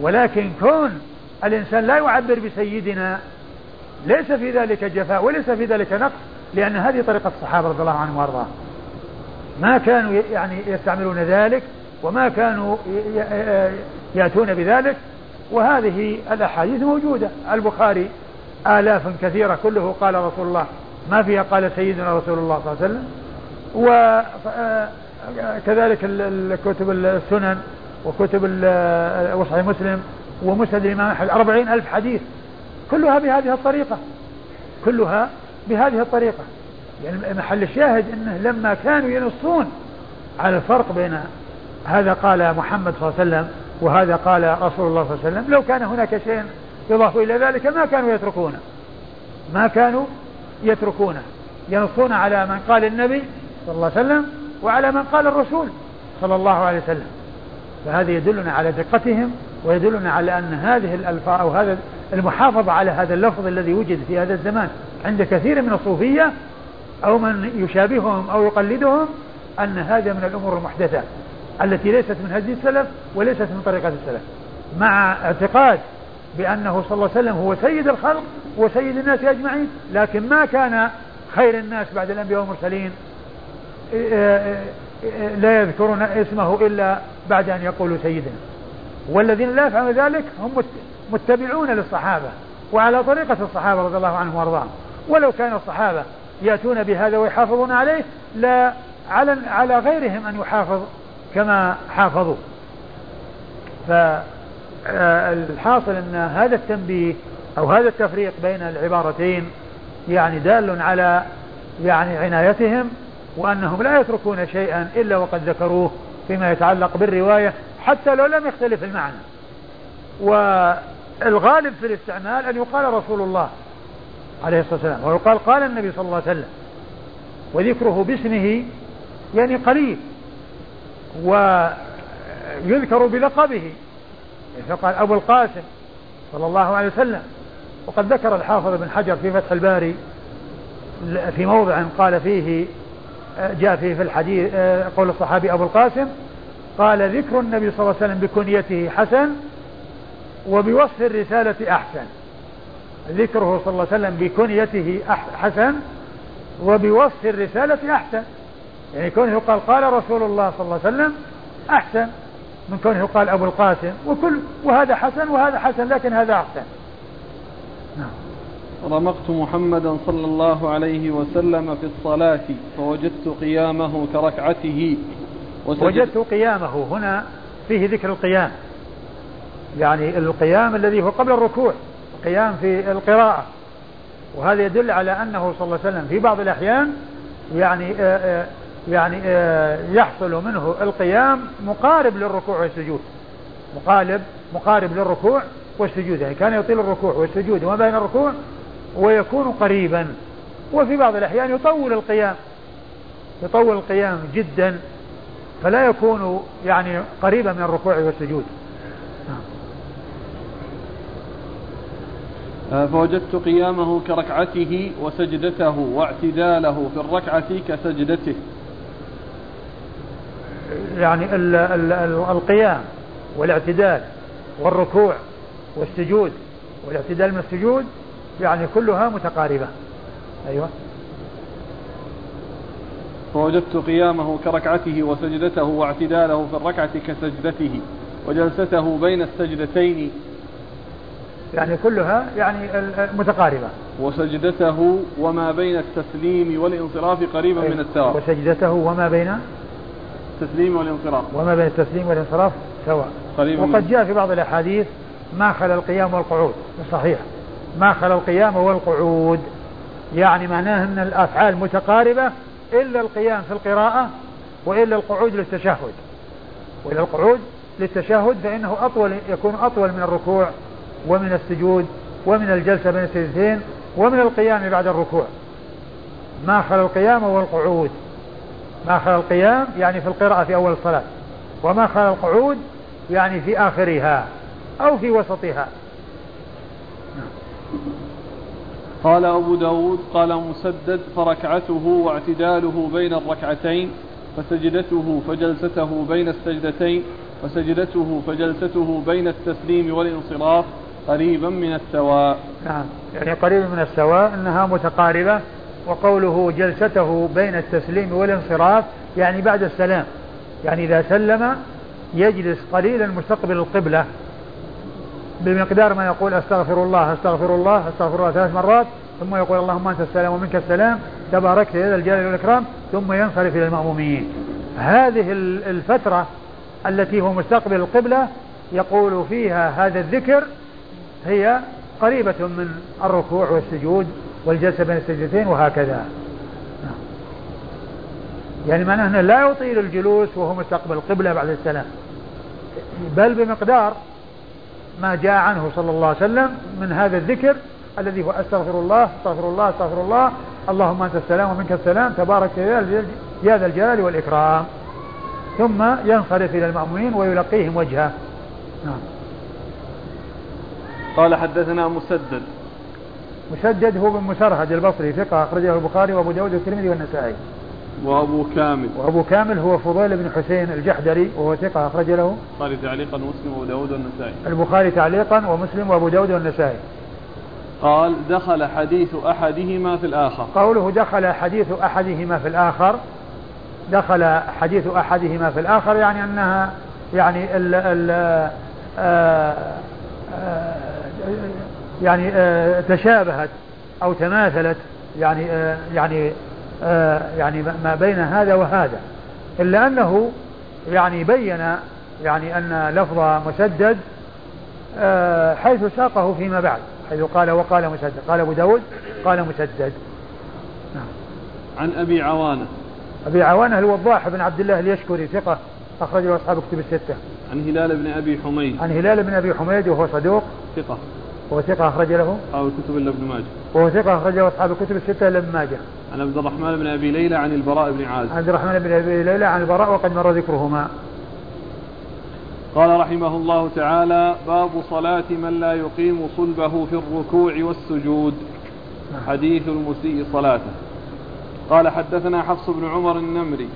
ولكن كون الإنسان لا يعبر بسيدنا ليس في ذلك جفاء وليس في ذلك نقص لأن هذه طريقة الصحابة رضي الله عنهم وأرضاهم. ما كانوا يعني يستعملون ذلك وما كانوا يأتون بذلك. وهذه الأحاديث موجودة. البخاري آلاف كثيرة كله قال رسول الله ما فيها قال سيدنا رسول الله صلى الله عليه وسلم. وكذلك كتب السنن وكتب وصحيح مسلم ومسند الإمام أحمد أربعين ألف حديث. كلها بهذه الطريقة. كلها بهذه الطريقة. يعني محل الشاهد أنه لما كانوا ينصون على الفرق بين هذا قال محمد صلى الله عليه وسلم وهذا قال رسول الله صلى الله عليه وسلم لو كان هناك شيء يضاف إلى ذلك ما كانوا يتركونه. ما كانوا يتركونه. ينصون على من قال النبي صلى الله عليه وسلم وعلى من قال الرسول صلى الله عليه وسلم. فهذا يدلنا على دقتهم ويدلنا على أن هذه الألفاظ أو هذا المحافظة على هذا اللفظ الذي وجد في هذا الزمان عند كثير من الصوفية أو من يشابههم أو يقلدهم أن هذا من الأمور المحدثة التي ليست من هدي السلف وليست من طريقة السلف مع اعتقاد بأنه صلى الله عليه وسلم هو سيد الخلق وسيد الناس أجمعين لكن ما كان خير الناس بعد الأنبياء والمرسلين لا يذكرون اسمه إلا بعد أن يقولوا سيدنا. والذين لا يفعلون ذلك هم متبعون للصحابة وعلى طريقة الصحابة رضي الله عنهم وأرضاهم. ولو كان الصحابة يأتون بهذا ويحافظون عليه لا على على غيرهم أن يحافظ كما حافظوا. فالحاصل أن هذا التنبيه أو هذا التفريق بين العبارتين يعني دال على يعني عنايتهم وأنهم لا يتركون شيئا إلا وقد ذكروه فيما يتعلق بالرواية حتى لو لم يختلف المعنى. والغالب في الاستعمال أن يقال رسول الله عليه الصلاة والسلام ويقال قال النبي صلى الله عليه وسلم. وذكره باسمه يعني قليل ويذكر بلقبه. فقال أبو القاسم صلى الله عليه وسلم وقد ذكر الحافظ بن حجر في فتح الباري في موضع قال فيه جاء فيه في الحديث قول الصحابي أبو القاسم قال ذكر النبي صلى الله عليه وسلم بكنيته حسن وبوصف الرسالة أحسن. ذكره صلى الله عليه وسلم بكنيته حسن وبوصف الرسالة أحسن. يعني كونه يقال قال رسول الله صلى الله عليه وسلم أحسن من كونه يقال أبو القاسم. وكل وهذا حسن وهذا حسن لكن هذا أحسن. نعم. رمقت محمدا صلى الله عليه وسلم في الصلاة فوجدت قيامه كركعته. وجدت قيامه هنا فيه ذكر القيام. يعني القيام الذي هو قبل الركوع القيام في القراءة. وهذا يدل على أنه صلى الله عليه وسلم في بعض الأحيان يعني آآ آه، آه، يعني آآ آه، يحصل منه القيام مقارب للركوع والسجود. مقارب مقارب للركوع والسجود. يعني كان يطيل الركوع والسجود وما بين الركوع ويكون قريبا. وفي بعض الأحيان يطول القيام يطول القيام جدا. فلا يكون يعني قريبا من الركوع والسجود. آه، فوجدت قيامه كركعته وسجدته واعتداله في الركعة كسجدته. يعني ال ال ال القيام والاعتدال والركوع والسجود والاعتدال من السجود يعني كلها متقاربة. أيوة. فوجدت قيامه كركعته وسجدته واعتداله في الركعة كسجدته وجلسته بين السجدتين. يعني كلها يعني متقاربة. وسجدته وما بين التسليم والانصراف قريبا من السواء وسجدته وما بين التسليم والانصراف. وما بين التسليم والانصراف سواء. قريبا وقد جاء في بعض الأحاديث ما خلا القيام والقعود. صحيح. ما خلا القيام والقعود. يعني معناه أن الأفعال متقاربة إلا القيام في القراءة وإلا القعود للتشهد. وإلا القعود للتشهد فإنه أطول يكون أطول من الركوع ومن السجود ومن الجلسة بين السجدتين ومن القيام بعد الركوع. ما خلا القيام والقعود ما خلا القيام يعني في القراءة في أول الصلاة. وما خلا القعود يعني في آخرها أو في وسطها. قال أبو داود قال مسدد فركعته واعتداله بين الركعتين فسجدته فجلسته بين السجدتين وسجدته فجلسته بين التسليم والانصراف قريبا من السواء. نعم. يعني قريبا من السواء أنها متقاربة وقوله جلسته بين التسليم والانصراف يعني بعد السلام. يعني إذا سلم يجلس قليلا مستقبل القبلة. بمقدار ما يقول أستغفر الله أستغفر الله أستغفر الله ثلاث مرات ثم يقول اللهم أنت السلام ومنك السلام تباركت يا ذا الجلال والإكرام ثم ينصرف إلى المأمومين. هذه الفترة التي هو مستقبل القبلة يقول فيها هذا الذكر هي قريبة من الركوع والسجود والجلسة بين السجدتين وهكذا. يعني معناه أنه لا يطيل الجلوس وهو مستقبل القبلة بعد السلام بل بمقدار ما جاء عنه صلى الله عليه وسلم من هذا الذكر الذي هو أستغفر الله أستغفر الله أستغفر الله. اللهم أنت السلام ومنك السلام. تبارك يا ذا الجلال والإكرام. ثم ينصرف إلى المأمومين ويلقيهم وجهه. نعم. قال حدثنا مسدد. مسدد هو بن مسرهد البصري ثقة أخرجه البخاري وأبو داود والترمذي والنسائي. وأبو كامل. وأبو كامل هو فضيل بن حسين الجحدري وهو ثقة أخرج له. البخاري تعليقا ومسلم وأبو داود والنسائي. البخاري تعليقا ومسلم وأبو داود والنسائي. قال دخل حديث أحدهما في الآخر. قوله دخل حديث أحدهما في الآخر دخل حديث أحدهما في الآخر يعني أنها يعني ال ال آه آه يعني آه، تشابهت أو تماثلت يعني يعني يعني ما بين هذا وهذا. إلا أنه يعني بين يعني أن لفظ مسدد حيث ساقه فيما بعد حيث قال وقال مسدد قال أبو داود قال مسدد. نعم. عن أبي عوانة. أبي عوانة الوضاح بن عبد الله اليشكري ثقة أخرجه أصحاب كتب الستة. عن هلال بن أبي حميد. عن هلال بن أبي حميد وهو صدوق. ثقة. وهو ثقة أخرج له؟ أصحاب الكتب إلا ابن ماجه. وهو ثقة أخرج له أصحاب الكتب الستة إلا ابن ماجه. عن عبد الرحمن بن أبي ليلى عن البراء بن عازب عن عبد الرحمن بن أبي ليلى عن البراء وقد مر ذكرهما. قال رحمه الله تعالى باب صلاة من لا يقيم صلبه في الركوع والسجود. نعم. حديث المسيء صلاته. قال حدثنا حفص بن عمر النمري.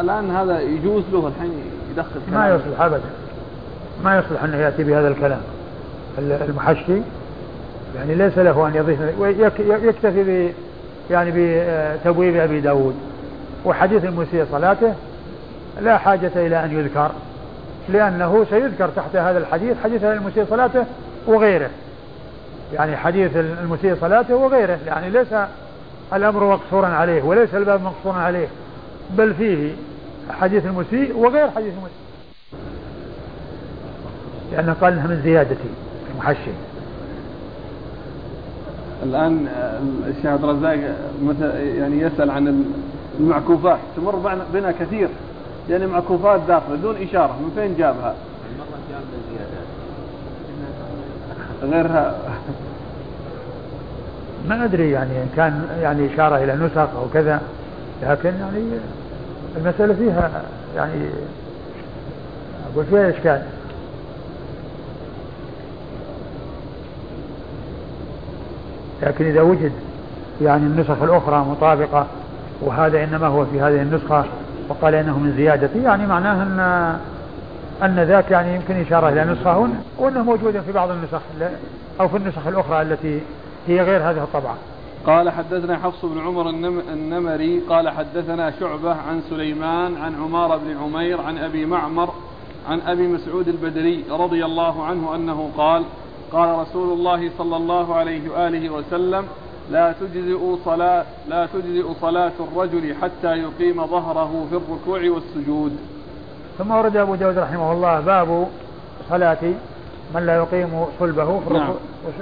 الآن هذا يجوز له الحين يدخل كلام ما يصلح أبدا. ما يصلح أنه يأتي بهذا الكلام. المحشي يعني ليس له أن يضيف يكتفي ب يعني بتبويب أبي داود. وحديث المسيء صلاته لا حاجة إلى أن يذكر لأنه سيذكر تحت هذا الحديث حديث المسيء صلاته وغيره. يعني حديث المسيء صلاته وغيره يعني ليس الأمر مقصورا عليه وليس الباب مقصورا عليه بل فيه حديث المسيء وغير حديث المسيء لأنه قال إنها من زيادة المحشي الآن الشيخ عبد الرزاق يعني يسأل عن المعكوفات. تمر بنا كثير. يعني معكوفات داخلة دون إشارة. من فين جابها؟ غيرها. ما أدري يعني إن كان يعني إشارة إلى نسخ أو كذا لكن يعني المسألة فيها يعني أقول فيها إشكال. لكن إذا وجد يعني النسخ الأخرى مطابقة وهذا إنما هو في هذه النسخة وقال إنه من زيادته يعني معناه أن أن ذاك يعني يمكن إشارة إلى نسخة وأنه موجود في بعض النسخ أو في النسخ الأخرى التي هي غير هذه الطبعة. قال حدثنا حفص بن عمر النمري قال حدثنا شعبة عن سليمان عن عمار بن عمير عن أبي معمر عن أبي مسعود البدري رضي الله عنه أنه قال قال رسول الله صلى الله عليه وآله وسلم لا تجزئ صلاة لا تجزئ صلاة الرجل حتى يقيم ظهره في الركوع والسجود. ثم ورد أبو داود رحمه الله باب صلاة من لا يقيم صلبه في نعم.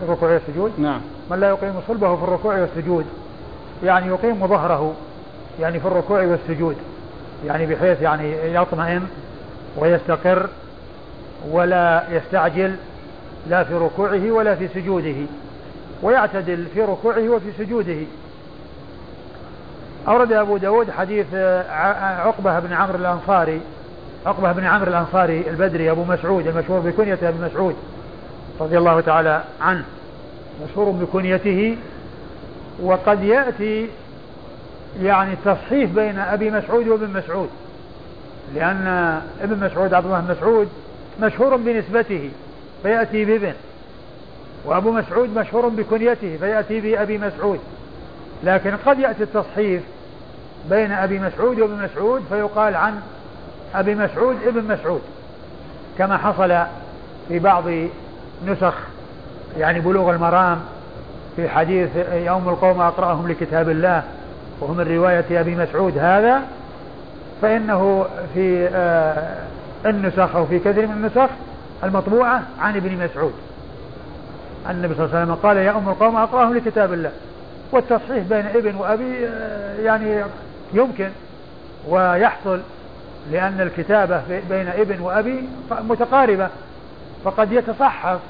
الركوع والسجود. نعم. من لا يقيم صلبه في الركوع والسجود. يعني يقيم ظهره يعني في الركوع والسجود. يعني بحيث يعني يطمئن ويستقر ولا يستعجل لا في ركوعه ولا في سجوده ويعتدل في ركوعه وفي سجوده. أورد أبو داود حديث عقبة بن عمرو الأنصاري عقبة بن عمرو الأنصاري البدري أبو مسعود المشهور بكنيته أبي مسعود رضي الله تعالى عنه مشهور بكنيته. وقد يأتي يعني تصحيف بين أبي مسعود وابن مسعود لأن ابن مسعود عبد الله بن مسعود مشهور بنسبته. فيأتي بابن. وأبو مسعود مشهور بكنيته فيأتي بأبي مسعود. لكن قد يأتي التصحيف بين أبي مسعود وابن مسعود فيقال عن أبي مسعود ابن مسعود. كما حصل في بعض نسخ يعني بلوغ المرام في حديث يوم القوم أقرأهم لكتاب الله وهو من رواية أبي مسعود هذا فإنه في آه، النسخ أو في كثير من النسخ المطبوعة عن ابن مسعود. النبي صلى الله عليه وسلم قال يا أم القوم أقرأهم لكتاب الله. والتصحيح بين ابن وأبي آه، يعني يمكن ويحصل لأن الكتابة بين ابن وأبي متقاربة. فقد يتصحف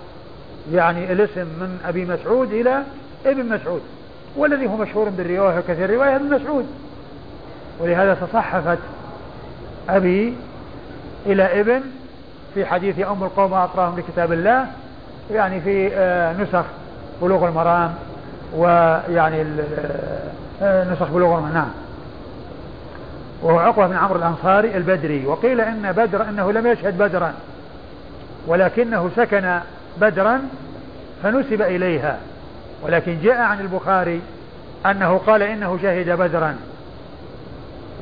يعني الاسم من أبي مسعود إلى ابن مسعود والذي هو مشهور بالرواية كثير رواية ابن مسعود. ولهذا تصحفت أبي إلى ابن في حديث أم القوم أقراهم لكتاب الله يعني في آه، نسخ بلوغ المرام ويعني آه، نسخ بلوغ المرام. نعم. وهو عقبة بن عمرو الأنصاري البدري وقيل إن بدر أنه لم يشهد بدرا ولكنه سكن بدرا فنسب إليها. ولكن جاء عن البخاري أنه قال إنه شهد بدرا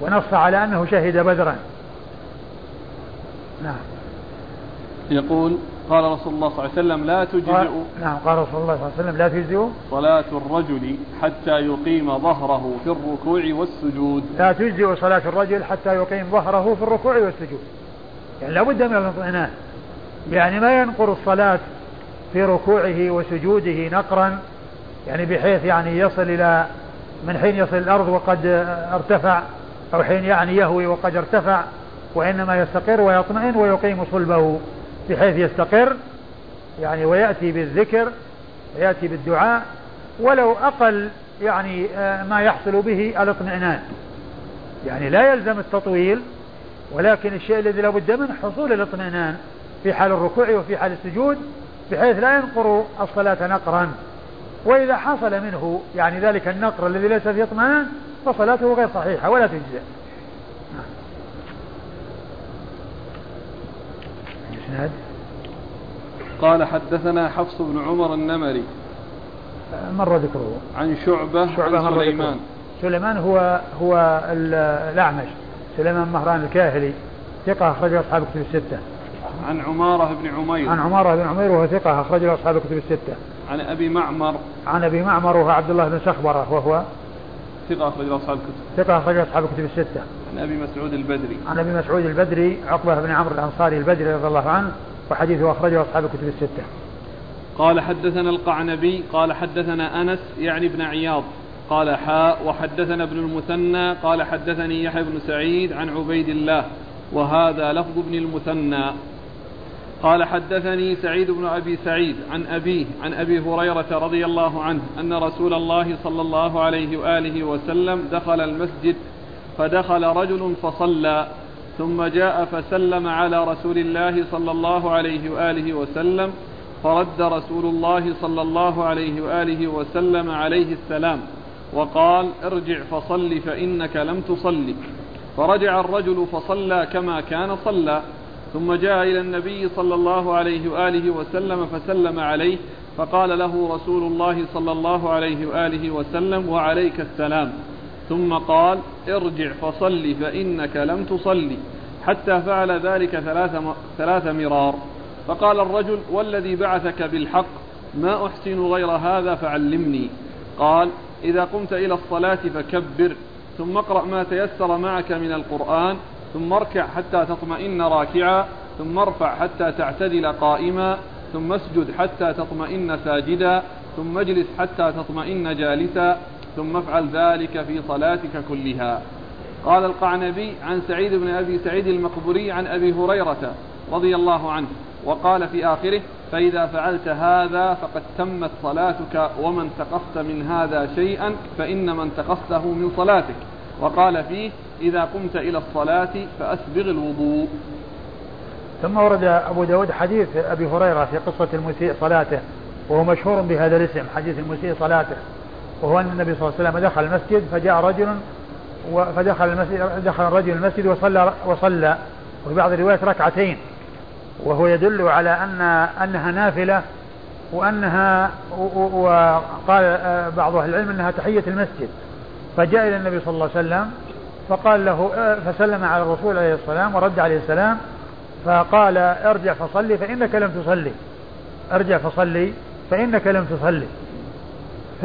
ونص على أنه شهد بدرا. نعم. يقول قال رسول الله صلى الله عليه وسلم لا تجزئ نعم قال رسول الله صلى الله عليه وسلم لا تجزئ صلاة الرجل حتى يقيم ظهره في الركوع والسجود. لا تجزئ صلاة الرجل حتى يقيم ظهره في الركوع والسجود. يعني لابد من الاطمئنان. يعني ما ينقر الصلاة في ركوعه وسجوده نقرا يعني بحيث يعني يصل إلى من حين يصل الأرض وقد ارتفع أو حين يعني يهوي وقد ارتفع وإنما يستقر ويطمئن ويقيم صلبه. بحيث يستقر يعني ويأتي بالذكر ويأتي بالدعاء ولو أقل يعني آه، ما يحصل به الاطمئنان. يعني لا يلزم التطويل ولكن الشيء الذي لا بد منه حصول الاطمئنان في حال الركوع وفي حال السجود بحيث لا ينقر الصلاة نقرا. وإذا حصل منه يعني ذلك النقر الذي ليس فيه اطمئنان فصلاته غير صحيحة ولا تجزئ. الإسناد قال حدثنا حفص بن عمر النمري مر ذكره عن شعبة, شعبة عن سليمان سليمان هو هو الأعمش سليمان مهران الكاهلي ثقة أخرج أصحاب الكتب الستة. عن عمارة بن عمير. عن عمارة بن عمير وهو ثقة أخرج أصحاب الكتب الستة. عن أبي معمر. عن أبي معمر وهو عبد الله بن سخبرة وهو ثقة أخرج أصحاب الكتب. ثقة أخرج أصحاب الكتب الستة. عن أبي مسعود البدري. عن أبي مسعود البدري عقبة بن عمرو الأنصاري البدري رضي الله عنه وحديثه أخرجه أصحاب الكتب الستة. قال حدثنا القعنبي قال حدثنا أنس يعني ابن عياض قال حاء وحدثنا ابن المثنى قال حدثني يحيى بن سعيد عن عبيد الله وهذا لفظ ابن المثنى قال حدثني سعيد بن أبي سعيد عن أبيه عن أبي هريرة رضي الله عنه أن رسول الله صلى الله عليه وآله وسلم دخل المسجد فدخل رجل فصلى ثم جاء فسلم على رسول الله صلى الله عليه وآله وسلم فرد رسول الله صلى الله عليه وآله وسلم عليه السلام وقال ارجع فصل فإنك لم تصل فرجع الرجل فصلى كما كان صلى ثم جاء إلى النبي صلى الله عليه وآله وسلم فسلم عليه فقال له رسول الله صلى الله عليه وآله وسلم وعليك السلام. ثم قال ارجع فصل فإنك لم تصل حتى فعل ذلك ثلاث, ثلاث مرار. فقال الرجل والذي بعثك بالحق ما أحسن غير هذا فعلمني. قال إذا قمت إلى الصلاة فكبر ثم اقرأ ما تيسر معك من القرآن ثم اركع حتى تطمئن راكعا ثم ارفع حتى تعتدل قائما ثم اسجد حتى تطمئن ساجدا ثم اجلس حتى تطمئن جالسا. ثم افعل ذلك في صلاتك كلها. قال القعنبي عن سعيد بن أبي سعيد المقبوري عن أبي هريرة رضي الله عنه وقال في آخره فإذا فعلت هذا فقد تمت صلاتك ومن تقصت من هذا شيئا فانما انتقصته من صلاتك. وقال فيه إذا قمت إلى الصلاة فأسبغ الوضوء. ثم ورد أبو داود حديث أبي هريرة في قصة المسيء صلاته وهو مشهور بهذا الاسم حديث المسيء صلاته. وهو أن النبي صلى الله عليه وسلم دخل المسجد فجاء رجل فدخل المسجد دخل الرجل المسجد وصلى وصلى. وفي بعض الروايات ركعتين. وهو يدل على أن أنها نافلة وأنها وقال بعض أهل العلم أنها تحية المسجد. فجاء إلى النبي صلى الله عليه وسلم فقال له آه، فسلم على الرسول عليه السلام ورد عليه السلام فقال ارجع فصلي فإنك لم تصلي. ارجع فصلي فإنك لم تصلي.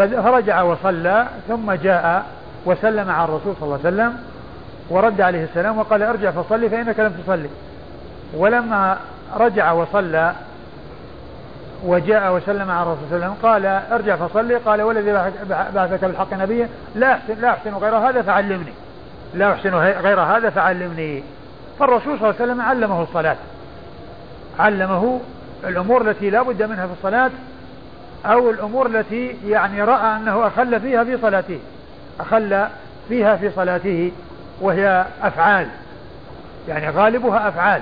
فرجع وصلى ثم جاء وسلم على الرسول صلى الله عليه وسلم ورد عليه السلام وقال ارجع فصلي فإنك لم تصلي. ولما رجع وصلى وجاء وسلم على الرسول صلى الله عليه وسلم قال ارجع فصلي قال والذي بعثك بالحق نبيا لا أحسن لا أحسن غير هذا فعلمني. لا أحسن غير هذا فعلمني. فالرسول صلى الله عليه وسلم علمه الصلاة. علمه الأمور التي لا بد منها في الصلاة أو الأمور التي يعني رأى أنه أخل فيها في صلاته. أخل فيها في صلاته وهي أفعال. يعني غالبها أفعال.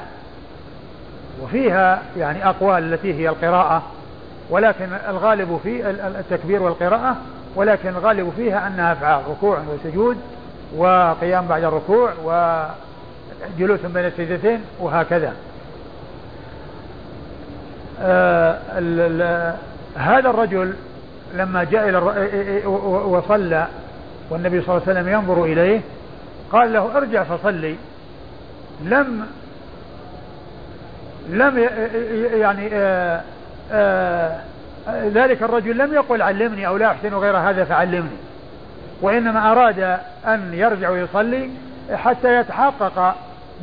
وفيها يعني أقوال التي هي القراءة ولكن الغالب في التكبير والقراءة ولكن الغالب فيها أنها أفعال ركوع وسجود وقيام بعد الركوع وجلوس بين السجدتين وهكذا. آه هذا الرجل لما جاء إلى وصلى والنبي صلى الله عليه وسلم ينظر إليه قال له ارجع فصلي. لم لم يعني آه، آه، ذلك الرجل لم يقل علمني أو لا أحسن غير هذا فعلمني. وإنما أراد أن يرجع ويصلي حتى يتحقق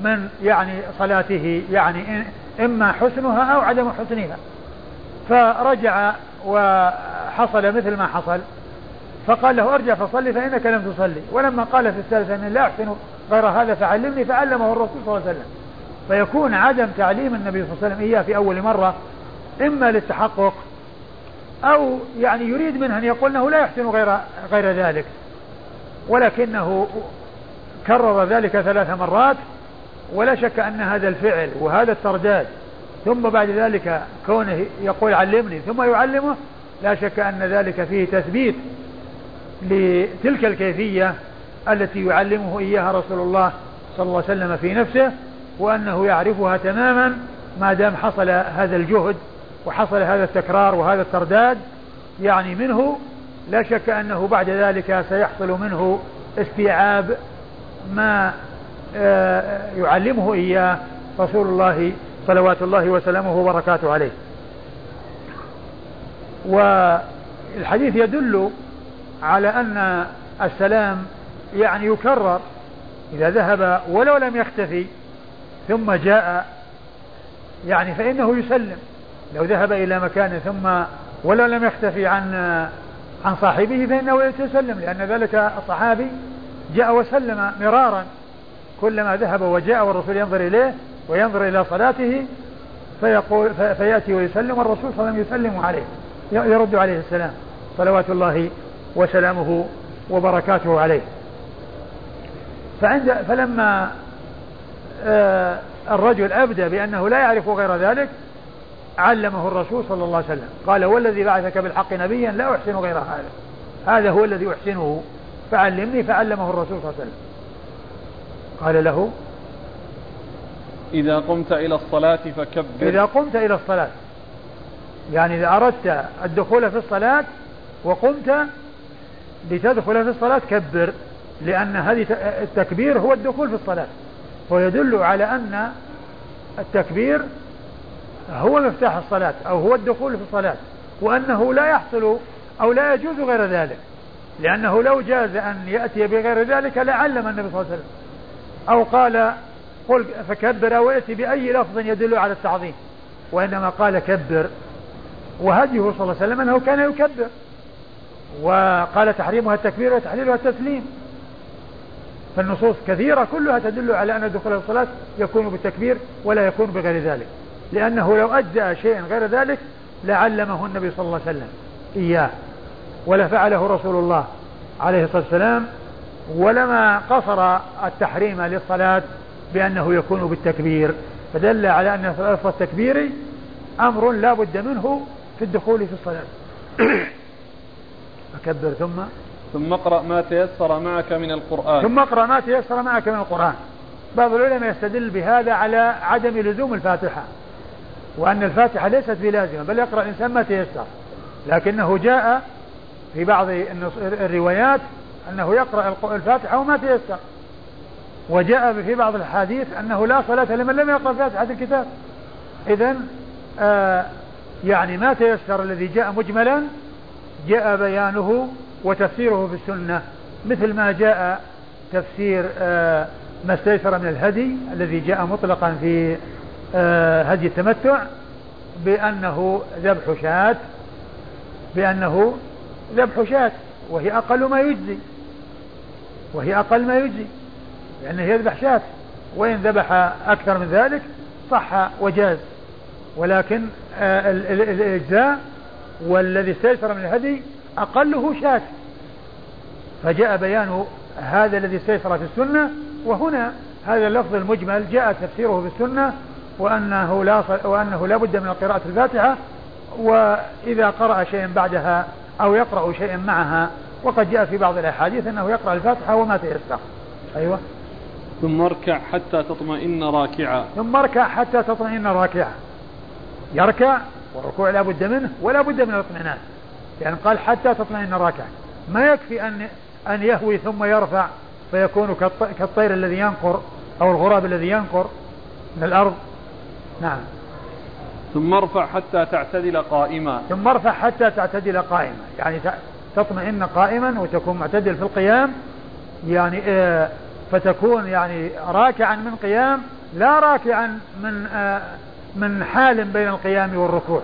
من يعني صلاته يعني إما حسنها أو عدم حسنها. فرجع وحصل مثل ما حصل فقال له ارجع فصلي فإنك لم تصلي. ولما قال في الثالثة أن لا أحسن غير هذا فعلمني فعلمه الرسول صلى الله عليه وسلم. فيكون عدم تعليم النبي صلى الله عليه وسلم إياه في أول مرة إما للتحقق أو يعني يريد منه أن يقول أنه لا يحسن غير غير ذلك. ولكنه كرر ذلك ثلاث مرات ولا شك أن هذا الفعل وهذا الترداد ثم بعد ذلك كونه يقول علمني ثم يعلمه لا شك أن ذلك فيه تثبيت لتلك الكيفية التي يعلمه إياها رسول الله صلى الله عليه وسلم في نفسه وأنه يعرفها تماما ما دام حصل هذا الجهد وحصل هذا التكرار وهذا الترداد. يعني منه لا شك أنه بعد ذلك سيحصل منه استيعاب ما آه، يعلمه إياه رسول الله صلوات الله وسلامه وبركاته عليه. والحديث يدل على أن السلام يعني يكرر إذا ذهب ولو لم يختفي ثم جاء يعني فإنه يسلم. لو ذهب إلى مكان ثم ولو لم يختفي عن عن صاحبه فإنه يتسلم لأن ذلك الصحابي جاء وسلم مرارا. كلما ذهب وجاء والرسول ينظر إليه وينظر إلى صلاته فيقول فيأتي ويسلم والرسول صلى الله عليه وسلم يسلم عليه يرد عليه السلام صلوات الله وسلامه وبركاته عليه. فعند فلما آه الرجل أبدى بأنه لا يعرف غير ذلك علمه الرسول صلى الله عليه وسلم. قال والذي بعثك بالحق نبيا لا أحسن غير هذا. هذا هو الذي أحسنه فعلمني فعلمه الرسول صلى الله عليه وسلم. قال له إذا قمت إلى الصلاة فكبر. إذا قمت إلى الصلاة. يعني إذا أردت الدخول في الصلاة وقمت لتدخل في الصلاة كبر لأن هذه التكبير هو الدخول في الصلاة. ويدل على أن التكبير هو مفتاح الصلاة أو هو الدخول في الصلاة وأنه لا يحصل أو لا يجوز غير ذلك. لأنه لو جاز أن يأتي بغير ذلك لعلم النبي صلى الله عليه وسلم. أو قال قل فكبر أو يأتي بأي لفظ يدل على التعظيم. وإنما قال كبر. وهديه صلى الله عليه وسلم أنه كان يكبر. وقال تحريمها التكبير وتحليلها التسليم. فالنصوص كثيرة كلها تدل على أن دخول الصلاة يكون بالتكبير ولا يكون بغير ذلك. لأنه لو أجزأ شيئا غير ذلك لعلمه النبي صلى الله عليه وسلم. إياه. ولفعله رسول الله عليه الصلاة والسلام. ولما قصر التحريم للصلاة بأنه يكون بالتكبير فدل على أن لفظ التكبير أمر لا بد منه في الدخول في الصلاة. *coughs* فكبر ثم؟ ثم اقرأ ما تيسر معك من القرآن. ثم اقرأ ما تيسر معك من القرآن. بعض العلماء يستدل بهذا على عدم لزوم الفاتحة وأن الفاتحة ليست بلازمة بل يقرأ الإنسان ما تيسر. لكنه جاء في بعض الروايات أنه يقرأ الفاتحة وما تيسر. وجاء في بعض الأحاديث أنه لا صلاة لمن لم يقرأ فاتحة الكتاب. إذا آه يعني ما تيسر الذي جاء مجملا جاء بيانه وتفسيره في السنة مثل ما جاء تفسير آه ما استيسر من الهدي الذي جاء مطلقا في آه هدي التمتع بأنه ذبح شاة بأنه ذبح شاة وهي أقل ما يجزي وهي أقل ما يجزي. لأنه يذبح شاة وإن ذبح أكثر من ذلك صح وجاز. ولكن آه الإجزاء والذي استيسر من الهدي أقله شاة. فجاء بيان هذا الذي استيسر في السنة وهنا هذا اللفظ المجمل جاء تفسيره في السنة وأنه لا وأنه لا بد من قراءة الفاتحة وإذا قرأ شيئا بعدها أو يقرأ شيئا معها وقد جاء في بعض الأحاديث أنه يقرأ الفاتحة وما تيسر. أيوة. ثم اركع حتى تطمئن راكعا. ثم اركع حتى تطمئن راكعا. يركع والركوع لا بد منه ولا بد من الاطمئنان. يعني قال حتى تطمئن راكعا. ما يكفي أن أن يهوي ثم يرفع فيكون كالطير الذي ينقر أو الغراب الذي ينقر من الأرض. نعم. ثم ارفع حتى تعتدل قائما. ثم ارفع حتى تعتدل قائما. يعني تطمئن قائما وتكون معتدل في القيام. يعني آه فتكون يعني راكعا من قيام لا راكعا من آه من حال بين القيام والركوع.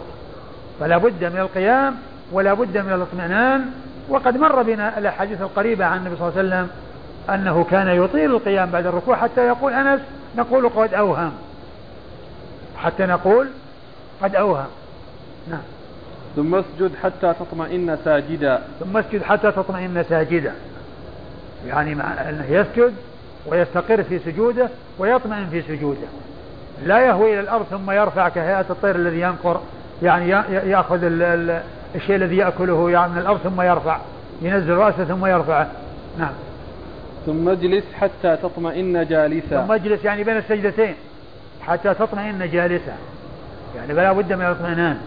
فلا بد من القيام ولا بد من الاطمئنان. وقد مر بنا الأحاديث القريبة عن النبي صلى الله عليه وسلم أنه كان يطيل القيام بعد الركوع حتى يقول أنس نقول قد أوهم. حتى نقول قد أوهم. نعم. ثم اسجد حتى تطمئن ساجدا. ثم اسجد حتى تطمئن ساجدا. يعني مع أنه يسجد ويستقر في سجوده ويطمئن في سجوده. لا يهوي إلى الأرض ثم يرفع كهيئة الطير الذي ينقر يعني يأخذ الشيء الذي يأكله يعني من الأرض ثم يرفع ينزل رأسه ثم يرفعه. نعم. ثم اجلس حتى تطمئن جالسا. ثم اجلس يعني بين السجدتين حتى تطمئن جالسا. يعني فلا بد من الاطمئنان.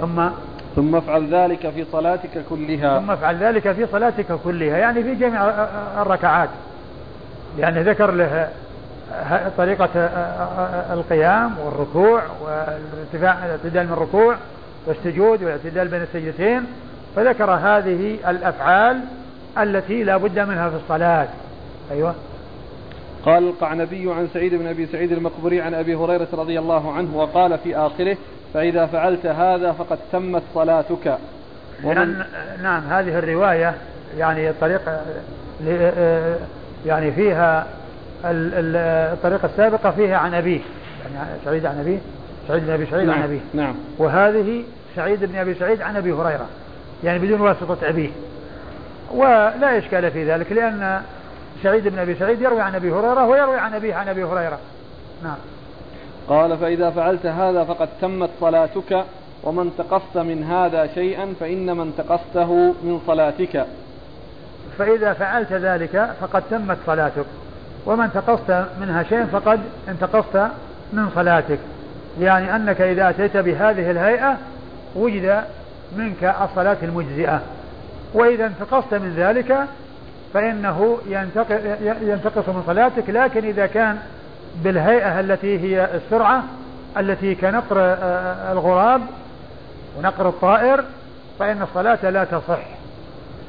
ثم ثم افعل ذلك في صلاتك كلها. ثم افعل ذلك في صلاتك كلها يعني في جميع الركعات. لأنه ذكر له طريقة القيام والركوع والارتفاع الاعتدال من الركوع والسجود والاعتدال بين السجدتين فذكر هذه الأفعال التي لا بد منها في الصلاة. أيوة. قال القعنبي عن سعيد بن أبي سعيد المقبري عن أبي هريرة رضي الله عنه وقال في آخره فإذا فعلت هذا فقد تمت صلاتك. ومن نعم هذه الرواية يعني الطريقة يعني فيها الطريقة السابقة فيها عن أبيه. يعني سعيد عن أبيه؟ سعيد بن أبي سعيد نعم عن أبيه. نعم. وهذه سعيد بن أبي سعيد عن أبي هريرة. يعني بدون واسطة أبيه. ولا إشكال في ذلك لأن سعيد بن أبي سعيد يروي عن أبي هريرة ويروي عن أبيه عن أبي هريرة. نعم. قال فإذا فعلت هذا فقد تمت صلاتك ومن تقصت من هذا شيئا فإنما انتقصته من صلاتك. فإذا فعلت ذلك فقد تمت صلاتك. ومن تقصت منها شيئا فقد انتقصت من صلاتك. يعني أنك إذا أتيت بهذه الهيئة وجد منك الصلاة المجزئة. وإذا انتقصت من ذلك فإنه ينتقص من صلاتك. لكن إذا كان بالهيئة التي هي السرعة التي كنقر الغراب ونقر الطائر فإن الصلاة لا تصح.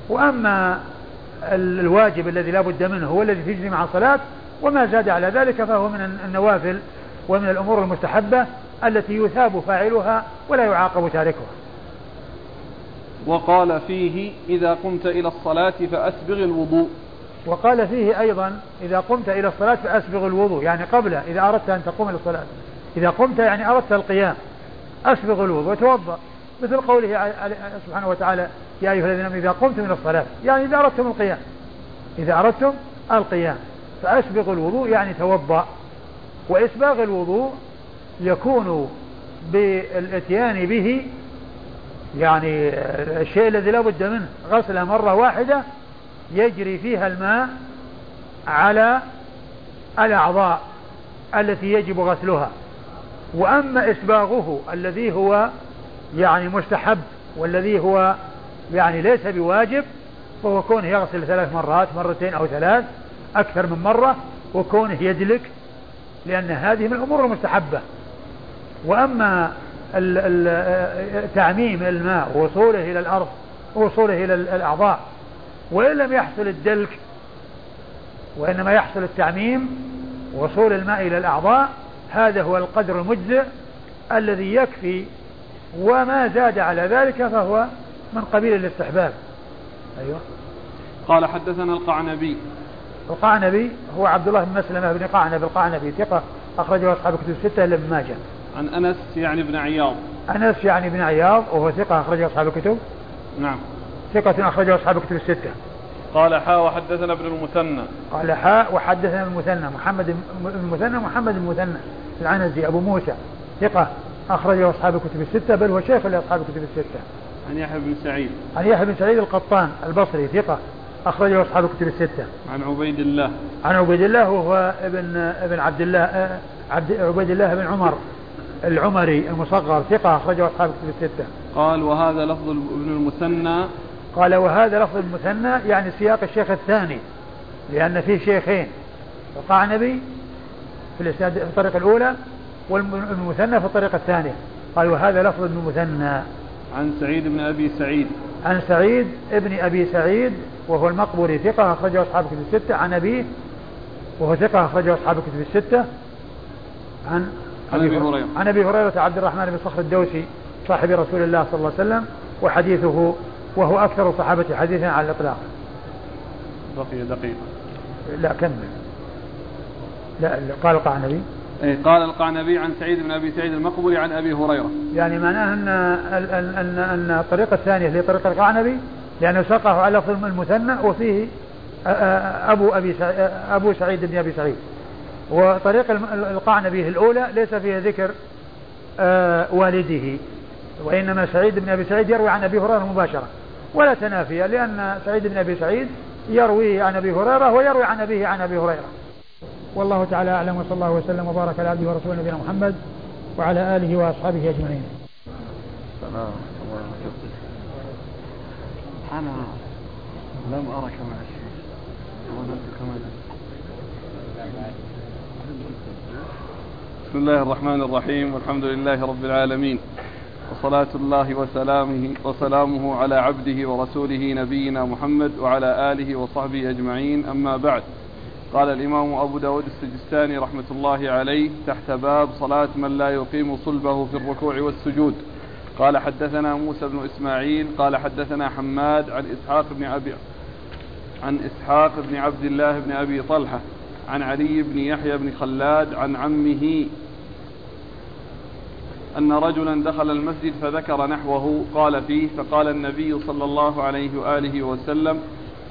وأما الواجب الذي لا بد منه هو الذي تجري مع الصلاة وما زاد على ذلك فهو من النوافل ومن الأمور المستحبة التي يثاب فاعلها ولا يعاقب تاركها. وقال فيه إذا قمت إلى الصلاة فأسبغ الوضوء. وقال فيه أيضا إذا قمت إلى الصلاة فأسبغ الوضوء يعني قبل إذا أردت أن تقوم إلى الصلاة. إذا قمت يعني أردت القيام أسبغ الوضوء وتوضأ مثل قوله سبحانه وتعالى يا أيها الذين إذا قمتم إلى الصلاة. يعني إذا أردتم القيام. إذا أردتم القيام. فأسبغ الوضوء يعني توضأ. وإسباغ الوضوء يكون بالإتيان به يعني الشيء الذي لا بد منه غسلة مرة واحدة يجري فيها الماء على الأعضاء التي يجب غسلها. وأما إسباغه الذي هو يعني مستحب والذي هو يعني ليس بواجب فهو كونه يغسل ثلاث مرات مرتين أو ثلاث أكثر من مرة وكونه يدلك لأن هذه من الأمور المستحبة. وأما تعميم الماء ووصوله إلى الأرض ووصوله إلى الأعضاء وإن لم يحصل الدلك وإنما يحصل التعميم وصول الماء إلى الأعضاء هذا هو القدر المجزئ الذي يكفي وما زاد على ذلك فهو من قبيل الاستحباب. أيوه. قال حدثنا القعنبي. القعنبي هو عبد الله بن مسلمة بن قعنب القعنبي ثقة أخرجه أصحاب كتب الستة ابن ماجه. عن أنس يعني بن عياض. أنس يعني بن عياض وهو ثقة أخرجه أصحاب الكتب. نعم. ثقة أخرجه أصحاب الكتب الستة. قال حاء وحدثنا ابن المثنى. قال حاء وحدثنا المثنى محمد المثنى محمد المثنى العنزي أبو موسى ثقة. أخرجه أصحاب الكتب الستة بل هو شيخ لأصحاب الكتب الستة. عن يحيى بن سعيد. عن يحيى بن سعيد القطان البصري ثقة أخرجه أصحاب الكتب الستة. عن عبيد الله. عن عبيد الله وهو ابن ابن عبد الله عبد عبيد الله بن عمر العمري المصغر ثقة أخرجه أصحاب الكتب الستة. قال وهذا لفظ ابن المثنى. قال وهذا لفظ المثنى يعني سياق الشيخ الثاني لأن فيه شيخين. القعنبي في الإسناد في الطريقة الأولى والمثنى في الطريقة الثانية. قال وهذا لفظ ابن المثنى عن سعيد بن أبي سعيد. عن سعيد ابن أبي سعيد وهو المقبوري ثقة أخرجه أصحاب الكتب الستة. عن أبيه وهو ثقة أخرجه أصحاب الكتب الستة. عن عن أبي هريرة. عن أبي هريرة عبد الرحمن بن صخر الدوسي صاحب رسول الله صلى الله عليه وسلم وحديثه وهو أكثر الصحابة حديثا على الإطلاق. بقي دقيقة. لا كمل. لا قال القعنبي إيه قال القعنبي عن سعيد بن أبي سعيد المقبري عن أبي هريرة. يعني معناه أن ان ان أن الطريقة الثانية اللي طريقه القعنبي لأنه ساقه على لفظ المثنى وفيه أبو أبي أبو سعيد بن أبي سعيد. وطريق القعنبي الأولى ليس فيها ذكر والده وإنما سعيد بن أبي سعيد يروي عن أبي هريرة مباشرة ولا تنافي لأن سعيد بن أبي سعيد يروي عن أبي هريرة ويروي عن أبيه عن أبي هريرة. والله تعالى أعلم وصلى الله وسلم وبارك على عبده ورسوله نبينا محمد وعلى آله وأصحابه أجمعين. سلام. أنا لم أرك مع الشيخ بسم الله الرحمن الرحيم. والحمد لله رب العالمين. وصلاة الله وسلامه وسلامه على عبده ورسوله نبينا محمد وعلى آله وصحبه أجمعين. أما بعد قال الإمام أبو داود السجستاني رحمة الله عليه تحت باب صلاة من لا يقيم صلبه في الركوع والسجود. قال حدثنا موسى بن إسماعيل قال حدثنا حماد عن إسحاق بن أبي عن إسحاق بن عبد الله بن أبي طلحة عن علي بن يحيى بن خلاد عن عمه أن رجلا دخل المسجد فذكر نحوه قال فيه فقال النبي صلى الله عليه وآله وسلم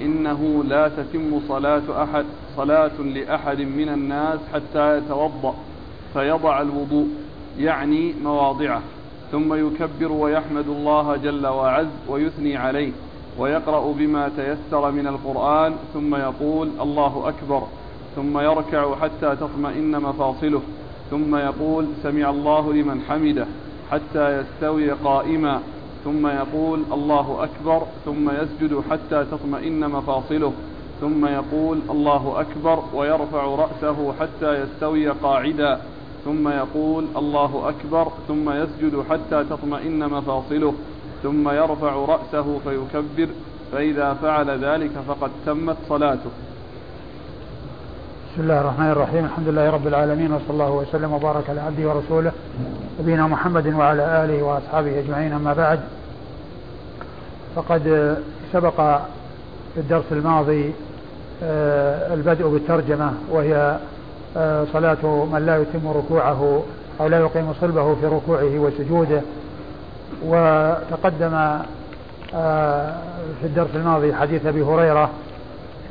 إنه لا تتم صلاة أحد صلاة لأحد من الناس حتى يتوضأ فيضع الوضوء يعني مواضعه ثم يكبر ويحمد الله جل وعز ويثني عليه ويقرأ بما تيسر من القرآن ثم يقول الله أكبر ثم يركع حتى تطمئن مفاصله ثم يقول سمع الله لمن حمده حتى يستوي قائما. ثم يقول الله أكبر ثم يسجد حتى تطمئن مفاصله ثم يقول الله أكبر ويرفع رأسه حتى يستوي قاعدا ثم يقول الله أكبر ثم يسجد حتى تطمئن مفاصله ثم يرفع رأسه فيكبر فإذا فعل ذلك فقد تمت صلاته. بسم الله الرحمن الرحيم الحمد لله رب العالمين وصلى الله وسلم وبارك على عبده ورسوله نبينا محمد وعلى آله وأصحابه أجمعين. أما بعد فقد سبق في الدرس الماضي آه، البدء بالترجمة وهي آه، صلاة من لا يتم ركوعه أو لا يقيم صلبه في ركوعه وسجوده. وتقدم آه، في الدرس الماضي حديث أبي هريرة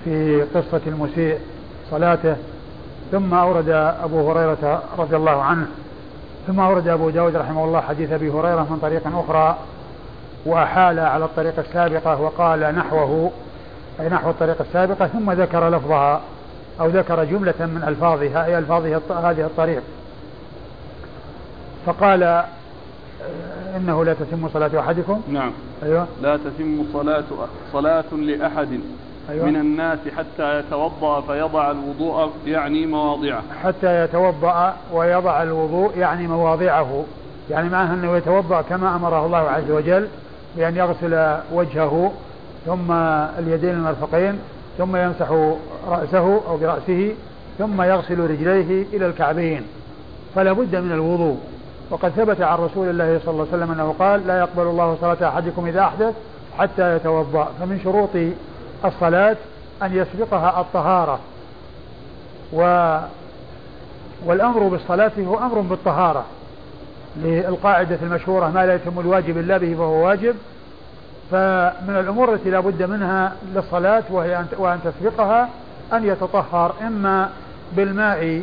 في قصة المسيء صلاته ثم أورد أبو هريرة رضي الله عنه ثم أورد أبو داود رحمه الله حديث أبي هريرة من طريق أخرى وأحال على الطريقة السابقة وقال نحوه أي نحو الطريقة السابقة ثم ذكر لفظها أو ذكر جملة من ألفاظها أي ألفاظ هذه الطريق. فقال إنه لا تتم صلاة أحدكم؟ نعم. أيوة. لا تتم صلاة صلاة لأحد. أيوة. من الناس حتى يتوضأ فيضع الوضوء يعني مواضعه. حتى يتوضأ ويضع الوضوء يعني مواضعه. يعني معناه أنه يتوضأ كما أمره الله عز وجل بأن يغسل وجهه ثم اليدين المرفقين ثم يمسح رأسه أو برأسه ثم يغسل رجليه إلى الكعبين. فلا بد من الوضوء. وقد ثبت عن رسول الله صلى الله عليه وسلم أنه قال لا يقبل الله صلاة أحدكم إذا أحدث حتى يتوضأ. فمن شروط الصلاة أن يسبقها الطهارة. و والأمر بالصلاة هو أمر بالطهارة للقاعدة المشهورة ما لا يتم الواجب إلا به فهو واجب. فمن الأمور التي لا بد منها للصلاة وهي وأن تسبقها أن يتطهر إما بالماء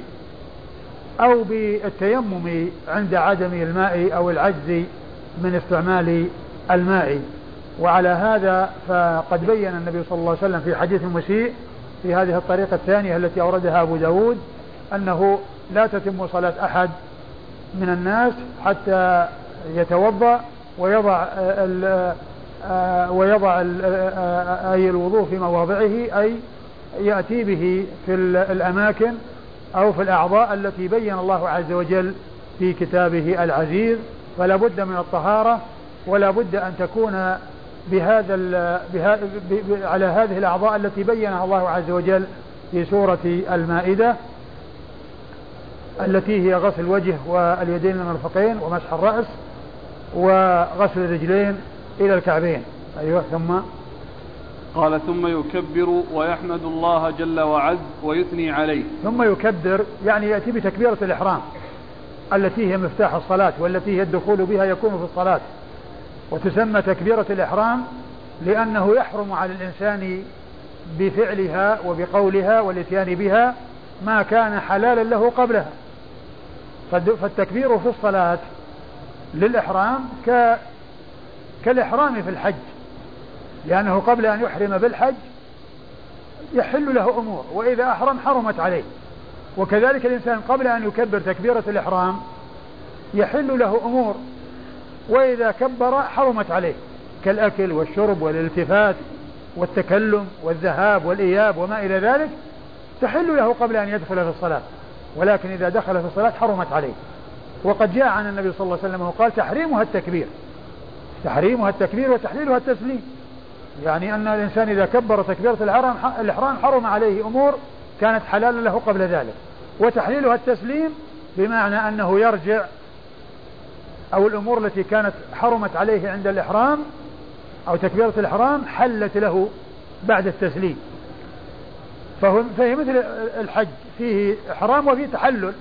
أو بالتيمم عند عدم الماء أو العجز من استعمال الماء. وعلى هذا فقد بين النبي صلى الله عليه وسلم في حديث المسيء في هذه الطريقة الثانية التي أوردها أبو داود أنه لا تتم صلاة أحد من الناس حتى يتوضأ ويضع آه، ويضع آه، أي الوضوء في مواضعه أي يأتي به في الأماكن أو في الأعضاء التي بين الله عز وجل في كتابه العزيز. فلا بد من الطهارة ولا بد أن تكون بهذا بها على هذه الأعضاء التي بينها الله عز وجل في سورة المائدة التي هي غسل الوجه واليدين المرفقين ومسح الرأس وغسل الرجلين إلى الكعبين. أيوة ثم؟ قال ثم يكبر ويحمد الله جل وعز ويثني عليه. ثم يكبر يعني يأتي بتكبيرة الإحرام التي هي مفتاح الصلاة والتي هي الدخول بها يكون في الصلاة. وتسمى تكبيرة الإحرام لأنه يحرم على الإنسان بفعلها وبقولها والإتيان بها ما كان حلالا له قبلها. فالتكبير في الصلاة للإحرام ك كالإحرام في الحج. لأنه قبل أن يحرم بالحج يحل له أمور وإذا أحرم حرمت عليه. وكذلك الإنسان قبل أن يكبر تكبيرة الإحرام يحل له أمور وإذا كبر حرمت عليه كالأكل والشرب والالتفات والتكلم والذهاب والإياب وما إلى ذلك تحل له قبل أن يدخل في الصلاة ولكن إذا دخل في الصلاة حرمت عليه. وقد جاء عن النبي صلى الله عليه وسلم وقال تحريمها التكبير. تحريمها التكبير وتحليلها التسليم. يعني أن الإنسان إذا كبر تكبيرة الحرام الإحرام حرم عليه أمور كانت حلالا له قبل ذلك. وتحليلها التسليم بمعنى أنه يرجع أو الأمور التي كانت حرمت عليه عند الإحرام أو تكبيرة الإحرام حلت له بعد التسليم. فهو فهي مثل الحج فيه إحرام وفيه تحلل.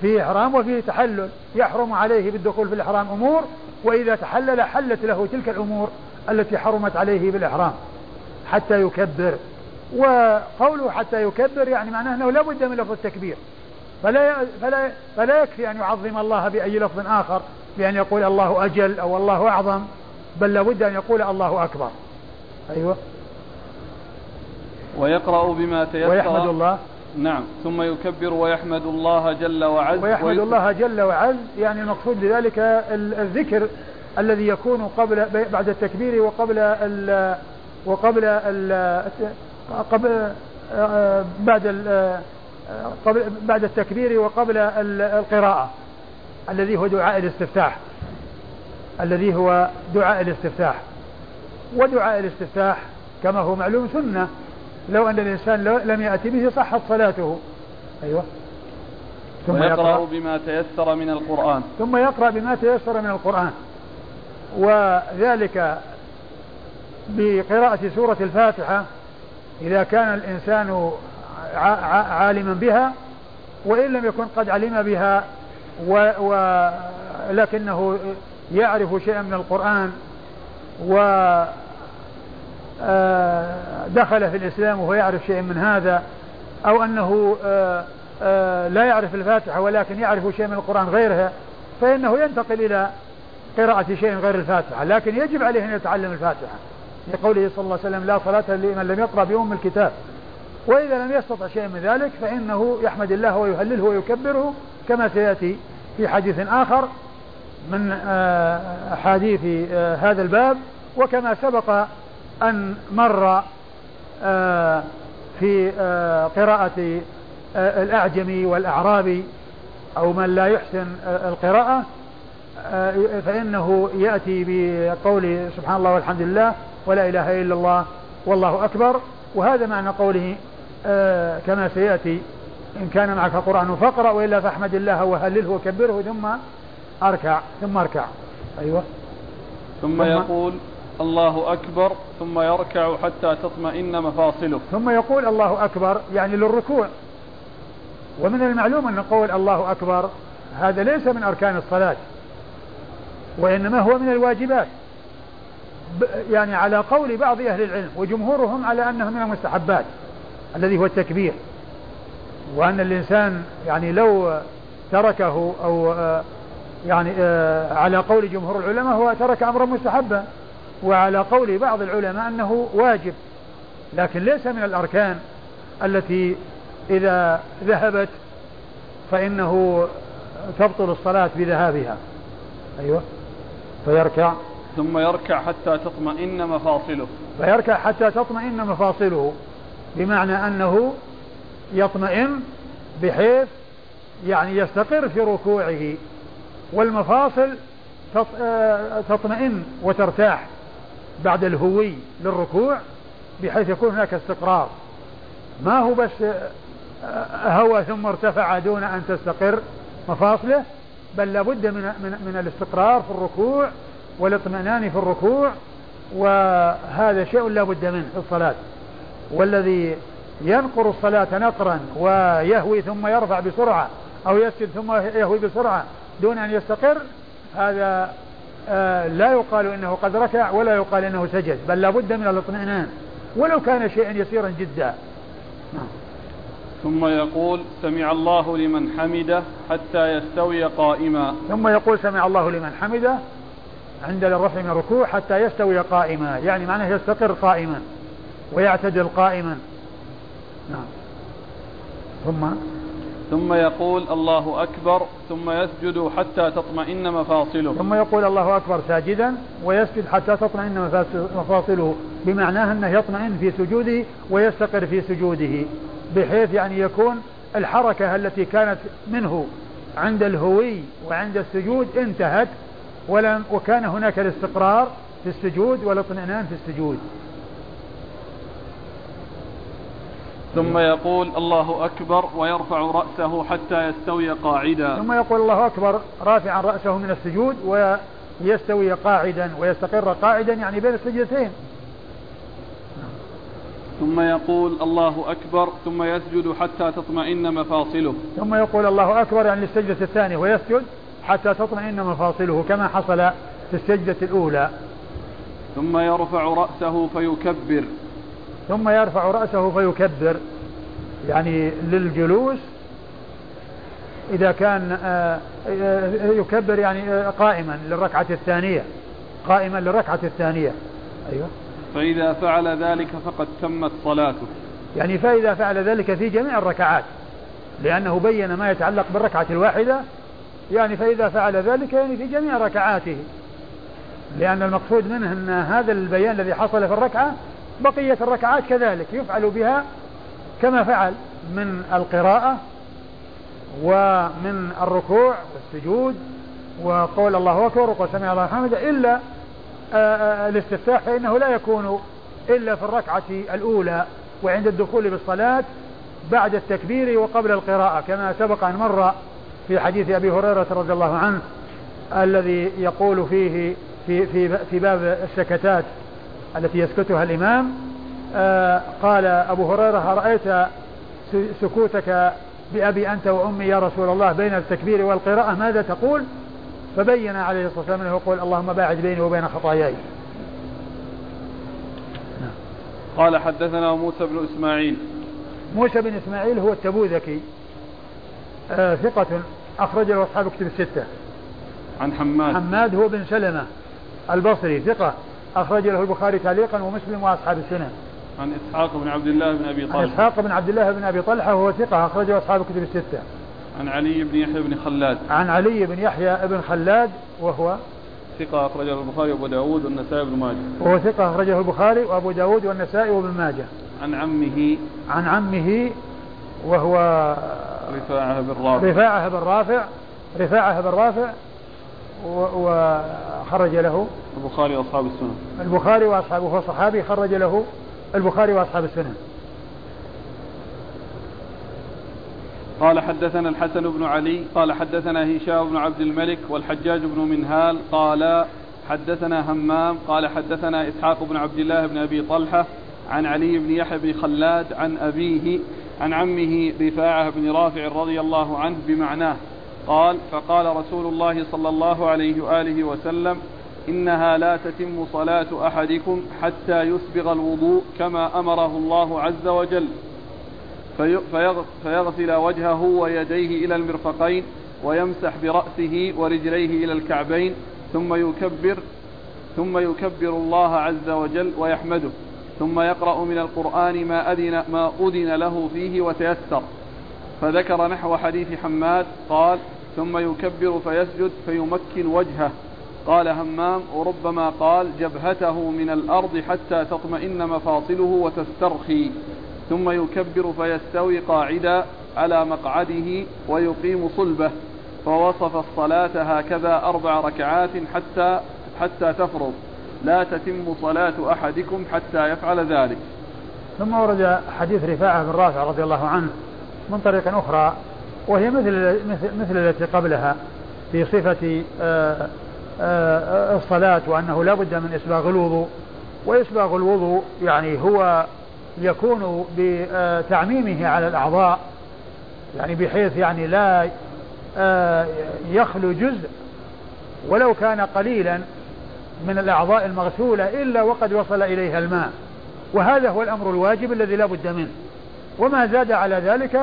فيه إحرام وفيه تحلل. يحرم عليه بالدخول في الإحرام أمور وإذا تحلل حلت له تلك الأمور التي حرمت عليه بالإحرام حتى يكبر. وقوله حتى يكبر يعني معناه أنه لا بد من لفظ التكبير. فلا فلا فلا يكفي أن يعظم الله بأي لفظ آخر بأن يقول الله أجل أو الله أعظم بل لابد أن يقول الله أكبر. أيوه. ويقرأ بما تيسر. ويحمد الله. نعم. ثم يكبر ويحمد الله جل وعز. ويحمد الله جل وعز يعني المقصود بذلك الذكر الذي يكون قبل بعد التكبير وقبل ال وقبل ال قبل بعد ال قبل بعد التكبير وقبل القراءة الذي هو دعاء الاستفتاح. الذي هو دعاء الاستفتاح. ودعاء الاستفتاح كما هو معلوم سنة. لو أن الإنسان لم يأتي به صحت صلاته. أيوة. ثم يقرأ. بما تيسر من القرآن. ثم يقرأ بما تيسر من القرآن. وذلك بقراءة سورة الفاتحة. إذا كان الإنسان عالما بها وإن لم يكن قد علم بها ولكنه يعرف شيئا من القرآن و آه، دخل في الإسلام وهو يعرف شيئا من هذا أو أنه آه، آه، لا يعرف الفاتحة ولكن يعرف شيئا من القرآن غيرها فإنه ينتقل إلى قراءة شيء غير الفاتحة لكن يجب عليه أن يتعلم الفاتحة. لقوله صلى الله عليه وسلم لا صلاة لمن لم يقرأ بأم الكتاب. وإذا لم يستطع شيئا من ذلك فإنه يحمد الله ويهلله ويكبره كما سيأتي في حديث آخر من أحاديث هذا الباب. وكما سبق أن مر آه، في آه، قراءة آه، الأعجمي والأعرابي أو من لا يحسن القراءة فإنه يأتي بقول سبحان الله والحمد لله ولا إله إلا الله والله أكبر. وهذا معنى قوله كما سيأتي إن كان معك قرآن فاقرأ وإلا فاحمد الله وهلله وكبره ثم أركع ثم أركع. أيوه. ثم, ثم يقول الله أكبر ثم يركع حتى تطمئن مفاصله. ثم يقول الله أكبر يعني للركوع. ومن المعلوم أن قول الله أكبر هذا ليس من أركان الصلاة وإنما هو من الواجبات. يعني على قول بعض أهل العلم وجمهورهم على أنه من المستحبات. الذي هو التكبير. وأن الإنسان يعني لو تركه أو يعني على قول جمهور العلماء هو ترك أمرا مستحبا وعلى قول بعض العلماء أنه واجب. لكن ليس من الأركان التي إذا ذهبت فإنه تبطل الصلاة بذهابها. أيوة. فيركع. ثم يركع حتى تطمئن مفاصله. فيركع حتى تطمئن مفاصله. بمعنى أنه يطمئن بحيث يعني يستقر في ركوعه والمفاصل آه، تطمئن وترتاح بعد الهوي للركوع بحيث يكون هناك استقرار. ما هو بس هوى ثم ارتفع دون أن تستقر مفاصله بل لابد من, من, من الاستقرار في الركوع والاطمئنان في الركوع وهذا شيء لا بد منه في الصلاة. والذي ينقر الصلاة نقرا ويهوي ثم يرفع بسرعة أو يسجد ثم يهوي بسرعة دون أن يستقر هذا آه، لا يقال إنه قد ركع ولا يقال إنه سجد بل لابد من الاطمئنان ولو كان شيئا يسيرا جدا. نعم. ثم يقول سمع الله لمن حمده حتى يستوي قائما. ثم يقول سمع الله لمن حمده عند الرفع من الركوع حتى يستوي قائما يعني معناه يستقر قائما. ويعتدل قائما. نعم. ثم؟ ثم يقول الله أكبر ثم يسجد حتى تطمئن مفاصله. ثم يقول الله أكبر ساجدا ويسجد حتى تطمئن مفاصله. بمعناه أنه يطمئن في سجوده ويستقر في سجوده بحيث يعني يكون الحركة التي كانت منه عند الهوي وعند السجود انتهت ولم وكان هناك الاستقرار في السجود والاطمئنان في السجود. ثم يقول الله أكبر ويرفع رأسه حتى يستوي قاعدا. ثم يقول الله أكبر رافعا رأسه من السجود ويستوي قاعدا ويستقر قاعدا يعني بين السجدتين. ثم يقول الله أكبر ثم يسجد حتى تطمئن مفاصله. ثم يقول الله أكبر يعني السجدة الثانية ويسجد حتى تطمئن مفاصله كما حصل في السجدة الأولى. ثم يرفع رأسه فيكبر. ثم يرفع رأسه فيكبر. يعني للجلوس إذا كان آه، آه، يكبر يعني آه، قائما للركعة الثانية. قائما للركعة الثانية. أيوه. فإذا فعل ذلك فقد تمت صلاته. يعني فإذا فعل ذلك في جميع الركعات لأنه بين ما يتعلق بالركعة الواحدة يعني فإذا فعل ذلك يعني في جميع ركعاته. لأن المقصود منه أن هذا البيان الذي حصل في الركعة بقية الركعات كذلك يفعل بها كما فعل من القراءة ومن الركوع والسجود وقول الله أكبر وقول سمع الله حمده إلا آه، آه، الاستفتاح فإنه لا يكون إلا في الركعة الأولى وعند الدخول بالصلاة بعد التكبير وقبل القراءة كما سبق أن مر في حديث أبي هريرة رضي الله عنه الذي يقول فيه في في في باب السكتات التي يسكتها الإمام آه قال أبو هريرة رأيت سكوتك بأبي أنت وأمي يا رسول الله بين التكبير والقراءة؟ ماذا تقول؟ فبين عليه الصلاة والسلام أنه يقول اللهم باعد بيني وبين خطاياي. قال حدثنا موسى بن إسماعيل. موسى بن إسماعيل هو التبوذكي آه ثقة أخرج له أصحاب كتب الستة. عن حماد. حماد هو بن سلمة البصري ثقة. أخرج له البخاري تعليقا ومسلم وأصحاب السنن عن إسحاق بن عبد الله بن أبي طلحة. عن إسحاق بن عبد الله بن أبي طلحة وهو ثقة أخرجه أصحاب الكتب الستة. عن علي بن يحيى بن خلاد. عن علي بن يحيى بن خلاد وهو ثقة أخرجه البخاري وأبو داود والنسائي بن ماجه. وهو ثقة أخرجه البخاري وأبو داود والنسائي وابن ماجه. عن عمه. عن عمه وهو رفاعة بن رافع. رفاعة بن رافع. رفاعة بن رافع. وخرج له. البخاري وأصحاب السنن. البخاري وأصحابه هو صحابي خرج له. البخاري وأصحاب السنن. قال حدثنا الحسن بن علي قال حدثنا هشام بن عبد الملك والحجاج بن منهال قال حدثنا همام قال حدثنا إسحاق بن عبد الله بن أبي طلحة عن علي بن يحيى بن خلاد عن أبيه عن عمه رفاعة بن رافع رضي الله عنه بمعناه. قال فقال رسول الله صلى الله عليه وآله وسلم إنها لا تتم صلاة أحدكم حتى يسبغ الوضوء كما أمره الله عز وجل. فيغسل وجهه ويديه إلى المرفقين ويمسح برأسه ورجليه إلى الكعبين ثم يكبر ثم يكبر الله عز وجل ويحمده. ثم يقرأ من القرآن ما أذن ما أذن له فيه وتيسر. فذكر نحو حديث حماد قال ثم يكبر فيسجد فيمكن وجهه. قال همام وربما قال جبهته من الأرض حتى تطمئن مفاصله وتسترخي. ثم يكبر فيستوي قاعدا على مقعده ويقيم صلبه. فوصف الصلاة هكذا أربع ركعات حتى حتى تفرض لا تتم صلاة أحدكم حتى يفعل ذلك. ثم ورد حديث رفاعة بن رافع رضي الله عنه من طريق أخرى وهي مثل مثل التي قبلها في صفة آه، آه، الصلاة وأنه لا بد من إسباغ الوضوء. وإسباغ الوضوء يعني هو يكون بتعميمه على الأعضاء يعني بحيث يعني لا آه، يخلو جزء. ولو كان قليلا من الأعضاء المغسولة إلا وقد وصل إليها الماء. وهذا هو الأمر الواجب الذي لا بد منه. وما زاد على ذلك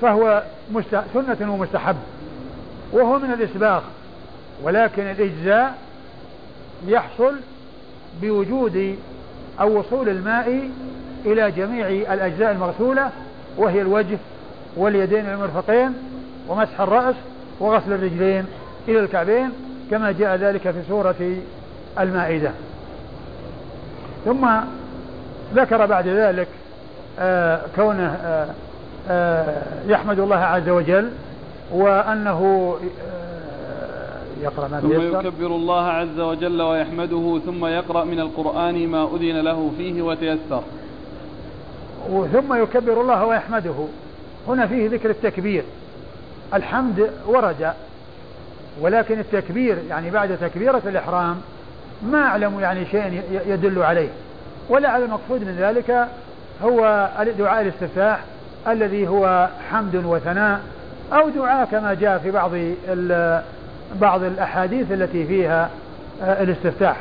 فهو سنة ومستحب وهو من الإسباغ ولكن الإجزاء يحصل بوجود أو وصول الماء إلى جميع الأجزاء المغسولة وهي الوجه واليدين المرفقين ومسح الرأس وغسل الرجلين إلى الكعبين كما جاء ذلك في سورة المائدة. ثم ذكر بعد ذلك آه كونه آه يحمد الله عز وجل وأنه آه، يقرأ ما ثم يكبر الله عز وجل ويحمده ثم يقرأ من القرآن ما أذن له فيه وتيسر. ثم يكبر الله ويحمده. هنا فيه ذكر التكبير. الحمد ورد ولكن التكبير يعني بعد تكبيرة الإحرام ما أعلم يعني شيء يدل عليه. ولعل المقصود من ذلك هو دعاء الاستفتاح. الذي هو حمد وثناء أو دعاء كما جاء في بعض بعض الأحاديث التي فيها آه، الاستفتاح.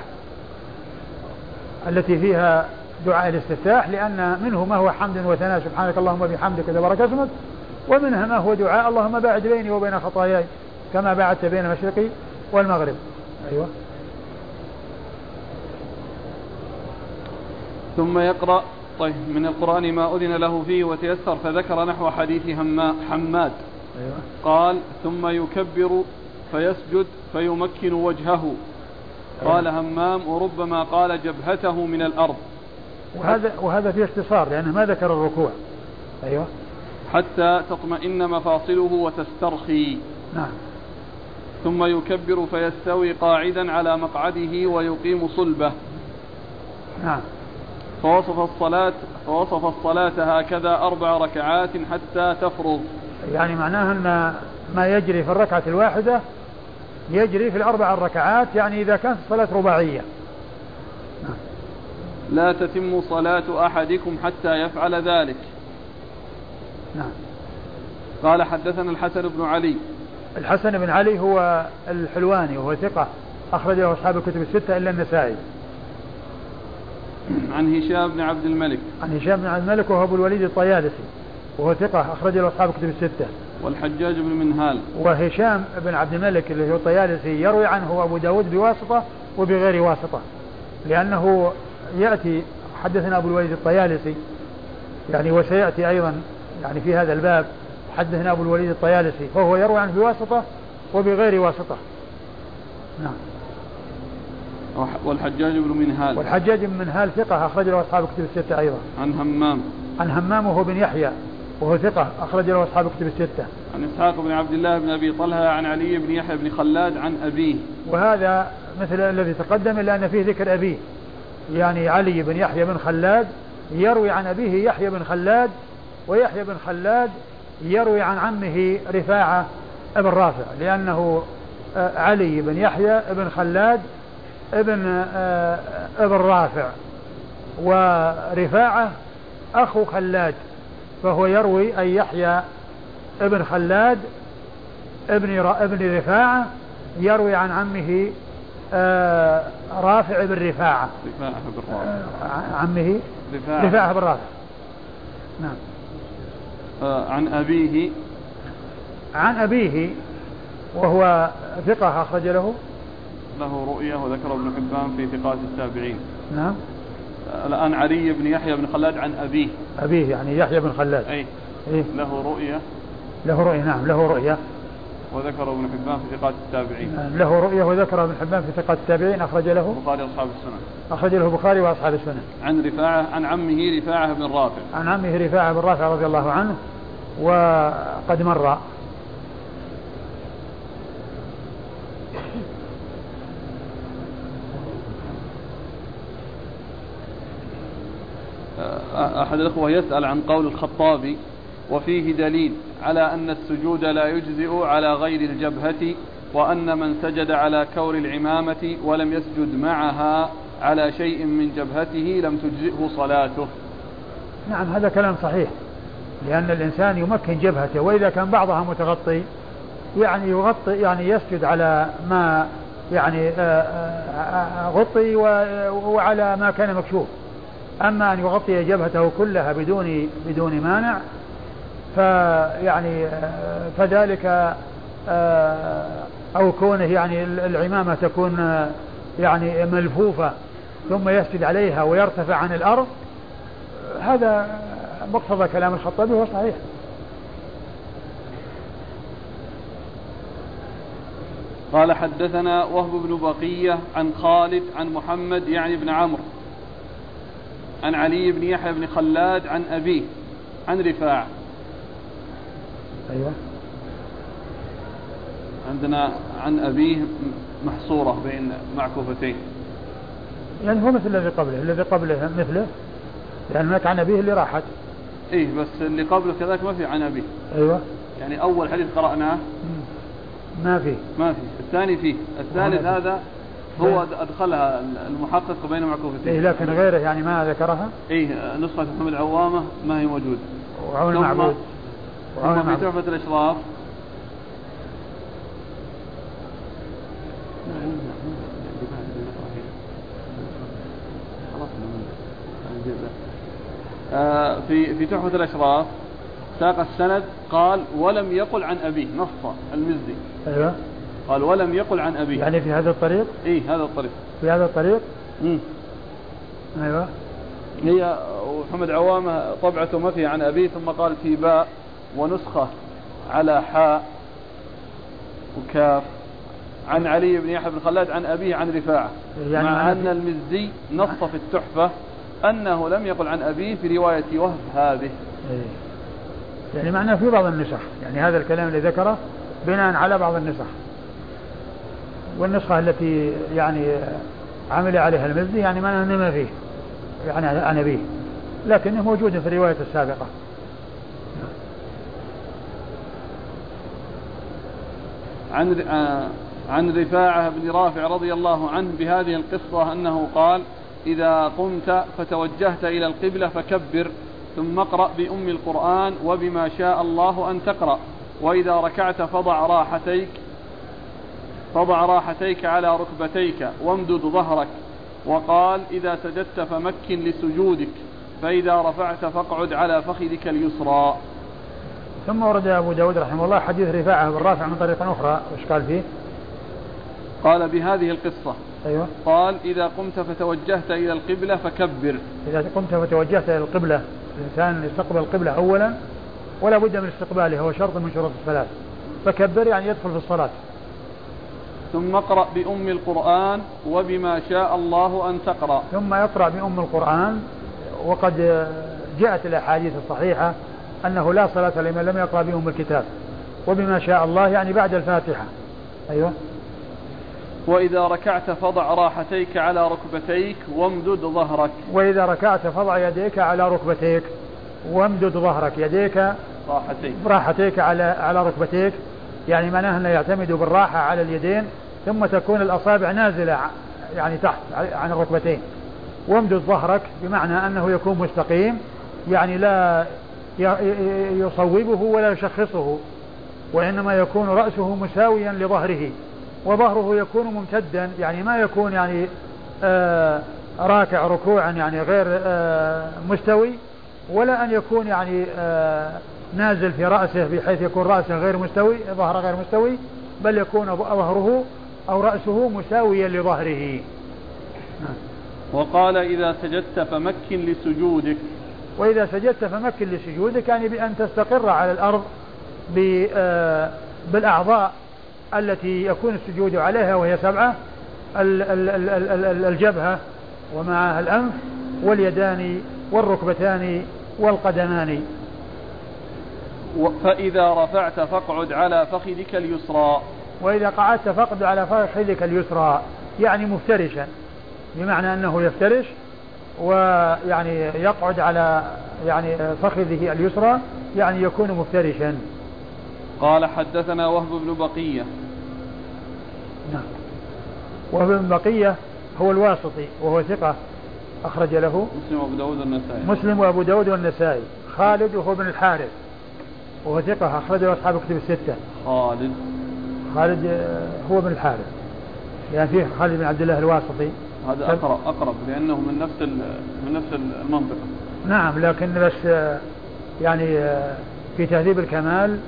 التي فيها دعاء الاستفتاح لأن منه ما هو حمد وثناء سبحانك اللهم وبحمدك تبارك اسمك. ومنها ما هو دعاء اللهم باعد بيني وبين خطاياي كما باعدت بين المشرق والمغرب. أيوة. ثم يقرأ طيب من القرآن ما أذن له فيه وتيسر فذكر نحو حديث حماد. أيوة. قال ثم يكبر فيسجد فيمكن وجهه. قال أيوة. همام وربما قال جبهته من الأرض. وهذا وهذا في اختصار لأنه ما ذكر الركوع. أيوة. حتى تطمئن مفاصله وتسترخي. نعم. ثم يكبر فيستوي قاعدا على مقعده ويقيم صلبه. نعم. فوصف الصلاة فوصف الصلاة هكذا أربع ركعات حتى تفرغ. يعني معناه أن ما يجري في الركعة الواحدة يجري في الأربع الركعات يعني إذا كانت الصلاة رباعية. لا تتم صلاة أحدكم حتى يفعل ذلك. نعم. قال حدثنا الحسن بن علي. الحسن بن علي هو الحلواني وهو ثقة أخرج له أصحاب الكتب الستة إلا النسائي. عن هشام بن عبد الملك. عن هشام بن عبد الملك وهو أبو الوليد الطيالسي. وهو ثقة أخرج له أصحاب الكتب الستة. والحجاج بن منهال. وهشام بن عبد الملك اللي هو الطيالسي يروي عنه أبو داود بواسطة وبغير واسطة. لأنه يأتي حدثنا أبو الوليد الطيالسي يعني وسيأتي أيضا يعني في هذا الباب. حدثنا أبو الوليد الطيالسي فهو يروي عنه بواسطة وبغير واسطة. نعم. والحجاج بن منهال. والحجاج بن منهال ثقة أخرج له أصحاب الكتب الستة أيضا. عن همام. عن همام وهو بن يحيى وهو ثقة أخرج له أصحاب الكتب الستة. عن إسحاق بن عبد الله بن أبي طلحة عن علي بن يحيى بن خلاد عن أبيه. وهذا مثل الذي تقدم إلا أن فيه ذكر أبيه. يعني علي بن يحيى بن خلاد يروي عن أبيه يحيى بن خلاد ويحيى بن خلاد يروي عن عمه رفاعة بن رافع لأنه آه، علي بن يحيى بن خلاد ابن آه، ابن رافع. ورفاعة أخو خلاد فهو يروي أن يحيى ابن خلاد ابن ابن رفاعة يروي عن عمه آه، رافع بن رفاعة. رفاعة بن رافع. عمه؟ رفاعة, رفاعة بن رافع. نعم. آه، عن أبيه. عن أبيه وهو ثقة أخرج له. له رؤية وذكر ابن حبان في ثقات التابعين. نعم. الآن علي بن يحيى بن خلاد عن أبيه. أبيه يعني يحيى بن خلاد. أي. إيه؟ له رؤية. له رؤية نعم له رؤية. وذكر ابن حبان في ثقات التابعين. نعم له رؤية وذكر ابن حبان في ثقات التابعين أخرج له. البخاري وأصحاب السنن أخرج له البخاري وأصحاب السنن عن رفاعة عن عمه رفاعة بن رافع. عن عمه رفاعة بن رافع رضي الله عنه وقد مر. أحد الأخوة يسأل عن قول الخطابي وفيه دليل على أن السجود لا يجزئ على غير الجبهة وأن من سجد على كور العمامة ولم يسجد معها على شيء من جبهته لم تجزئه صلاته. نعم هذا كلام صحيح لأن الإنسان يمكن جبهته وإذا كان بعضها متغطي يعني يغطي يعني يسجد على ما يعني آه، آه، آه، غطي وعلى ما كان مكشوف. أما أن يغطي جبهته كلها بدون بدون مانع فيعني فذلك آه، أو كونه يعني العمامة تكون آه، يعني ملفوفة ثم يسجد عليها ويرتفع عن الأرض هذا مقتضى كلام الخطابي هو صحيح. قال حدثنا وهب بن بقية عن خالد عن محمد يعني بن عمرو. عن علي بن يحيى بن خلاد عن أبيه عن رفاعة. أيوة. عندنا عن أبيه محصورة بين معكوفتين. يعني هو مثل الذي قبله الذي قبله مثله لأن هناك عن أبيه اللي راحت. إيه بس اللي قبله كذلك ما في عن أبيه. أيوة. يعني أول حديث قرأناه ما في. ما في الثاني فيه. الثالث هذا هو أدخلها المحقق بين معكوفتين. إيه لكن غيره يعني ما ذكرها؟ إيه نسخة محمد عوامة ما هي موجودة. وعون معبود ثم في تحفة الأشراف. آه، في في تحفة الأشراف ساق السند قال ولم يقل عن أبيه نص المزي. أيوه. قال ولم يقل عن أبيه. يعني في هذا الطريق؟ إيه هذا الطريق. في هذا الطريق؟ امم أيوه. هي محمد عوامة طبعته ما فيها عن أبيه ثم قال في باء ونسخة على حاء وكاف. عن علي بن يحيى بن خلاد عن أبيه عن رفاعة. يعني مع أن المزي نص في التحفة أنه لم يقل عن أبيه في رواية وهب هذه. إيه. يعني معناه في بعض النسخ. يعني هذا الكلام اللي ذكره بناء على بعض النسخ. والنسخة التي يعني عمل عليها المزي يعني ما فيه يعني عن أبيه لكنه موجود في الرواية السابقة. عن آه، عن رفاعة بن رافع رضي الله عنه بهذه القصة أنه قال إذا قمت فتوجهت إلى القبلة فكبر ثم اقرأ بأم القرآن وبما شاء الله أن تقرأ وإذا ركعت فضع راحتيك فضع راحتيك على ركبتيك وامدد ظهرك وقال إذا سجدت فمكن لسجودك فإذا رفعت فاقعد على فخذك اليسرى. ثم ورد أبو داود رحمه الله حديث رفاعة بن رافع من طريقة أخرى. وش قال فيه؟ قال بهذه القصة. أيوة. قال إذا قمت فتوجهت إلى القبلة فكبر. إذا قمت فتوجهت إلى القبلة الإنسان يستقبل القبلة أولا ولا بد من استقبالها هو شرط من شروط الصلاة. فكبر يعني يدخل في الصلاة. ثم اقرأ بأم القرآن وبما شاء الله أن تقرأ. ثم يقرأ بأم القرآن وقد جاءت الأحاديث الصحيحة أنه لا صلاة لمن لم يقرأ بأم الكتاب. وبما شاء الله يعني بعد الفاتحة. أيوه. وإذا ركعت فضع راحتيك على ركبتيك وامدد ظهرك. وإذا ركعت فضع يديك على ركبتيك وامدد ظهرك. يديك راحتيك. راحتيك على على ركبتيك يعني معناه أنه يعتمد بالراحة على اليدين ثم تكون الأصابع نازلة يعني تحت عن الركبتين. وامدد ظهرك بمعنى أنه يكون مستقيم يعني لا يصوبه ولا يشخصه وإنما يكون رأسه مساويا لظهره وظهره يكون ممتدا يعني ما يكون يعني آه راكع ركوعا يعني غير آه مستوي ولا أن يكون يعني آه نازل في رأسه بحيث يكون رأسه غير مستوي ظهره غير مستوي بل يكون ظهره أو رأسه مساويا لظهره. وقال إذا سجدت فمكن لسجودك. وإذا سجدت فمكن لسجودك يعني بأن تستقر على الأرض آه، بالأعضاء التي يكون السجود عليها وهي سبعة الجبهة ومعها الأنف واليدان والركبتان والقدمان. فإذا رفعت فاقعد على فخذك اليسرى. وإذا قعدت فاقعد على فخذك اليسرى يعني مفترشا بمعنى أنه يفترش ويعني يقعد على يعني فخذه اليسرى يعني يكون مفترشا. قال حدثنا وهب بن بقية. نعم. وهب بن بقية هو الواسطي وهو ثقة أخرج له مسلم وأبو داود والنسائي. مسلم وأبو داود والنسائي. خالد وهو بن الحارث. وهو ثقة أخرجه أصحاب كتب الستة. خالد. خالد آه، هو بن الحارث. يعني فيه خالد بن عبد الله الواسطي. هذا أقرب أقرب لأنه من نفس من نفس المنطقة. نعم لكن بس آه، يعني آه، في تهذيب الكمال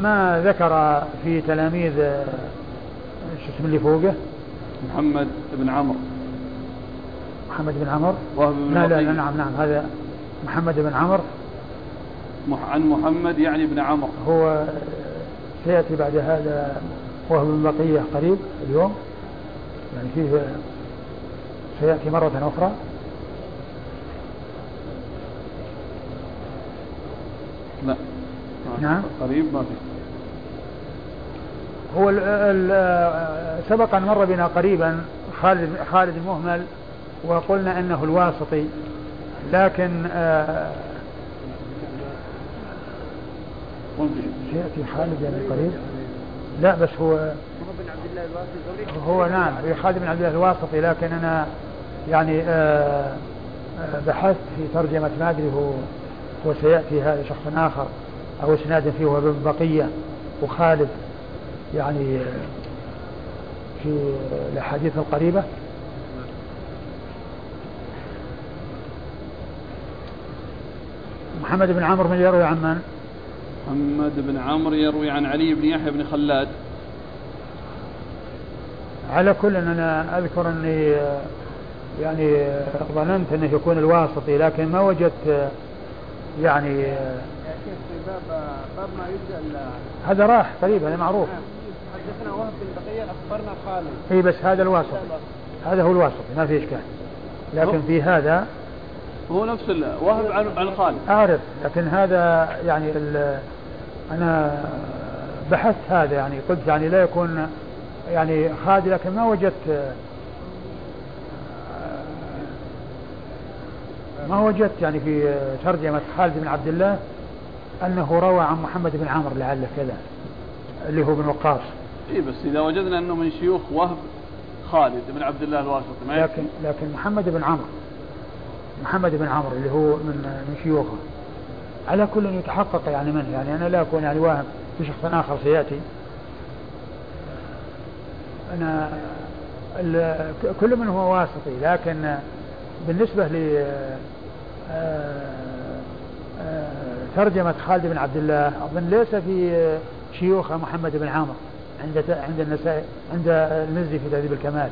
ما ذكر في تلاميذ شو اسم اللي فوقه؟ محمد بن عمرو. محمد بن عمرو؟ وهب بن لا, لا لا نعم نعم هذا محمد بن عمرو. عن محمد يعني بن عمرو هو سيأتي بعد هذا وهو من بقية قريب اليوم. يعني فيه سيأتي مرة أخرى. لا. نعم. قريب ما في. هو ال ال سبق أن مر بنا قريبا خالد خالد المهمل وقلنا أنه الواسطي لكن آه سيأتي خالد يعني قريب لا بس هو هو نعم خالد بن عبد الله الواسطي لكن أنا يعني آه بحثت في ترجمة ما أدري هو وسيأتي هذا شخص آخر أو إسناد فيه هو ابن بقية وخالد يعني في الأحاديث القريبة محمد بن عمرو من يروي عن من؟ محمد بن عمرو يروي عن علي بن يحيى بن خلاد. على كل أنا أذكر أني يعني ظننت أنه يكون الواسطي لكن ما وجدت يعني باب باب ما هذا راح قريب هذا معروف. حدثنا وهب بن بقيه اخبرنا خالد إي بس هذا الواسط هذا هو الواسط ما في إشكال. لكن في هذا هو نفس وهب عن عن خالد أعرف لكن هذا يعني أنا بحثت هذا يعني قلت يعني لا يكون يعني خالد لكن ما وجدت ما وجدت يعني في ترجمة خالد بن عبد الله أنه روى عن محمد بن عمرو لعله كذا اللي هو بن وقاص. اي بس إذا وجدنا أنه من شيوخ وهب خالد بن عبد الله الواسطي ما لكن لكن محمد بن عمرو. محمد بن عمرو اللي هو من من شيوخه. على كل يتحقق يعني منه يعني أنا لا أكون يعني واهم في شخص آخر سيأتي. أنا كل من هو واسطي لكن بالنسبة ل ترجمة خالد بن عبد الله أظن ليس في شيوخ محمد بن عامر عند عند النسائي عند المزي في تهذيب الكمال.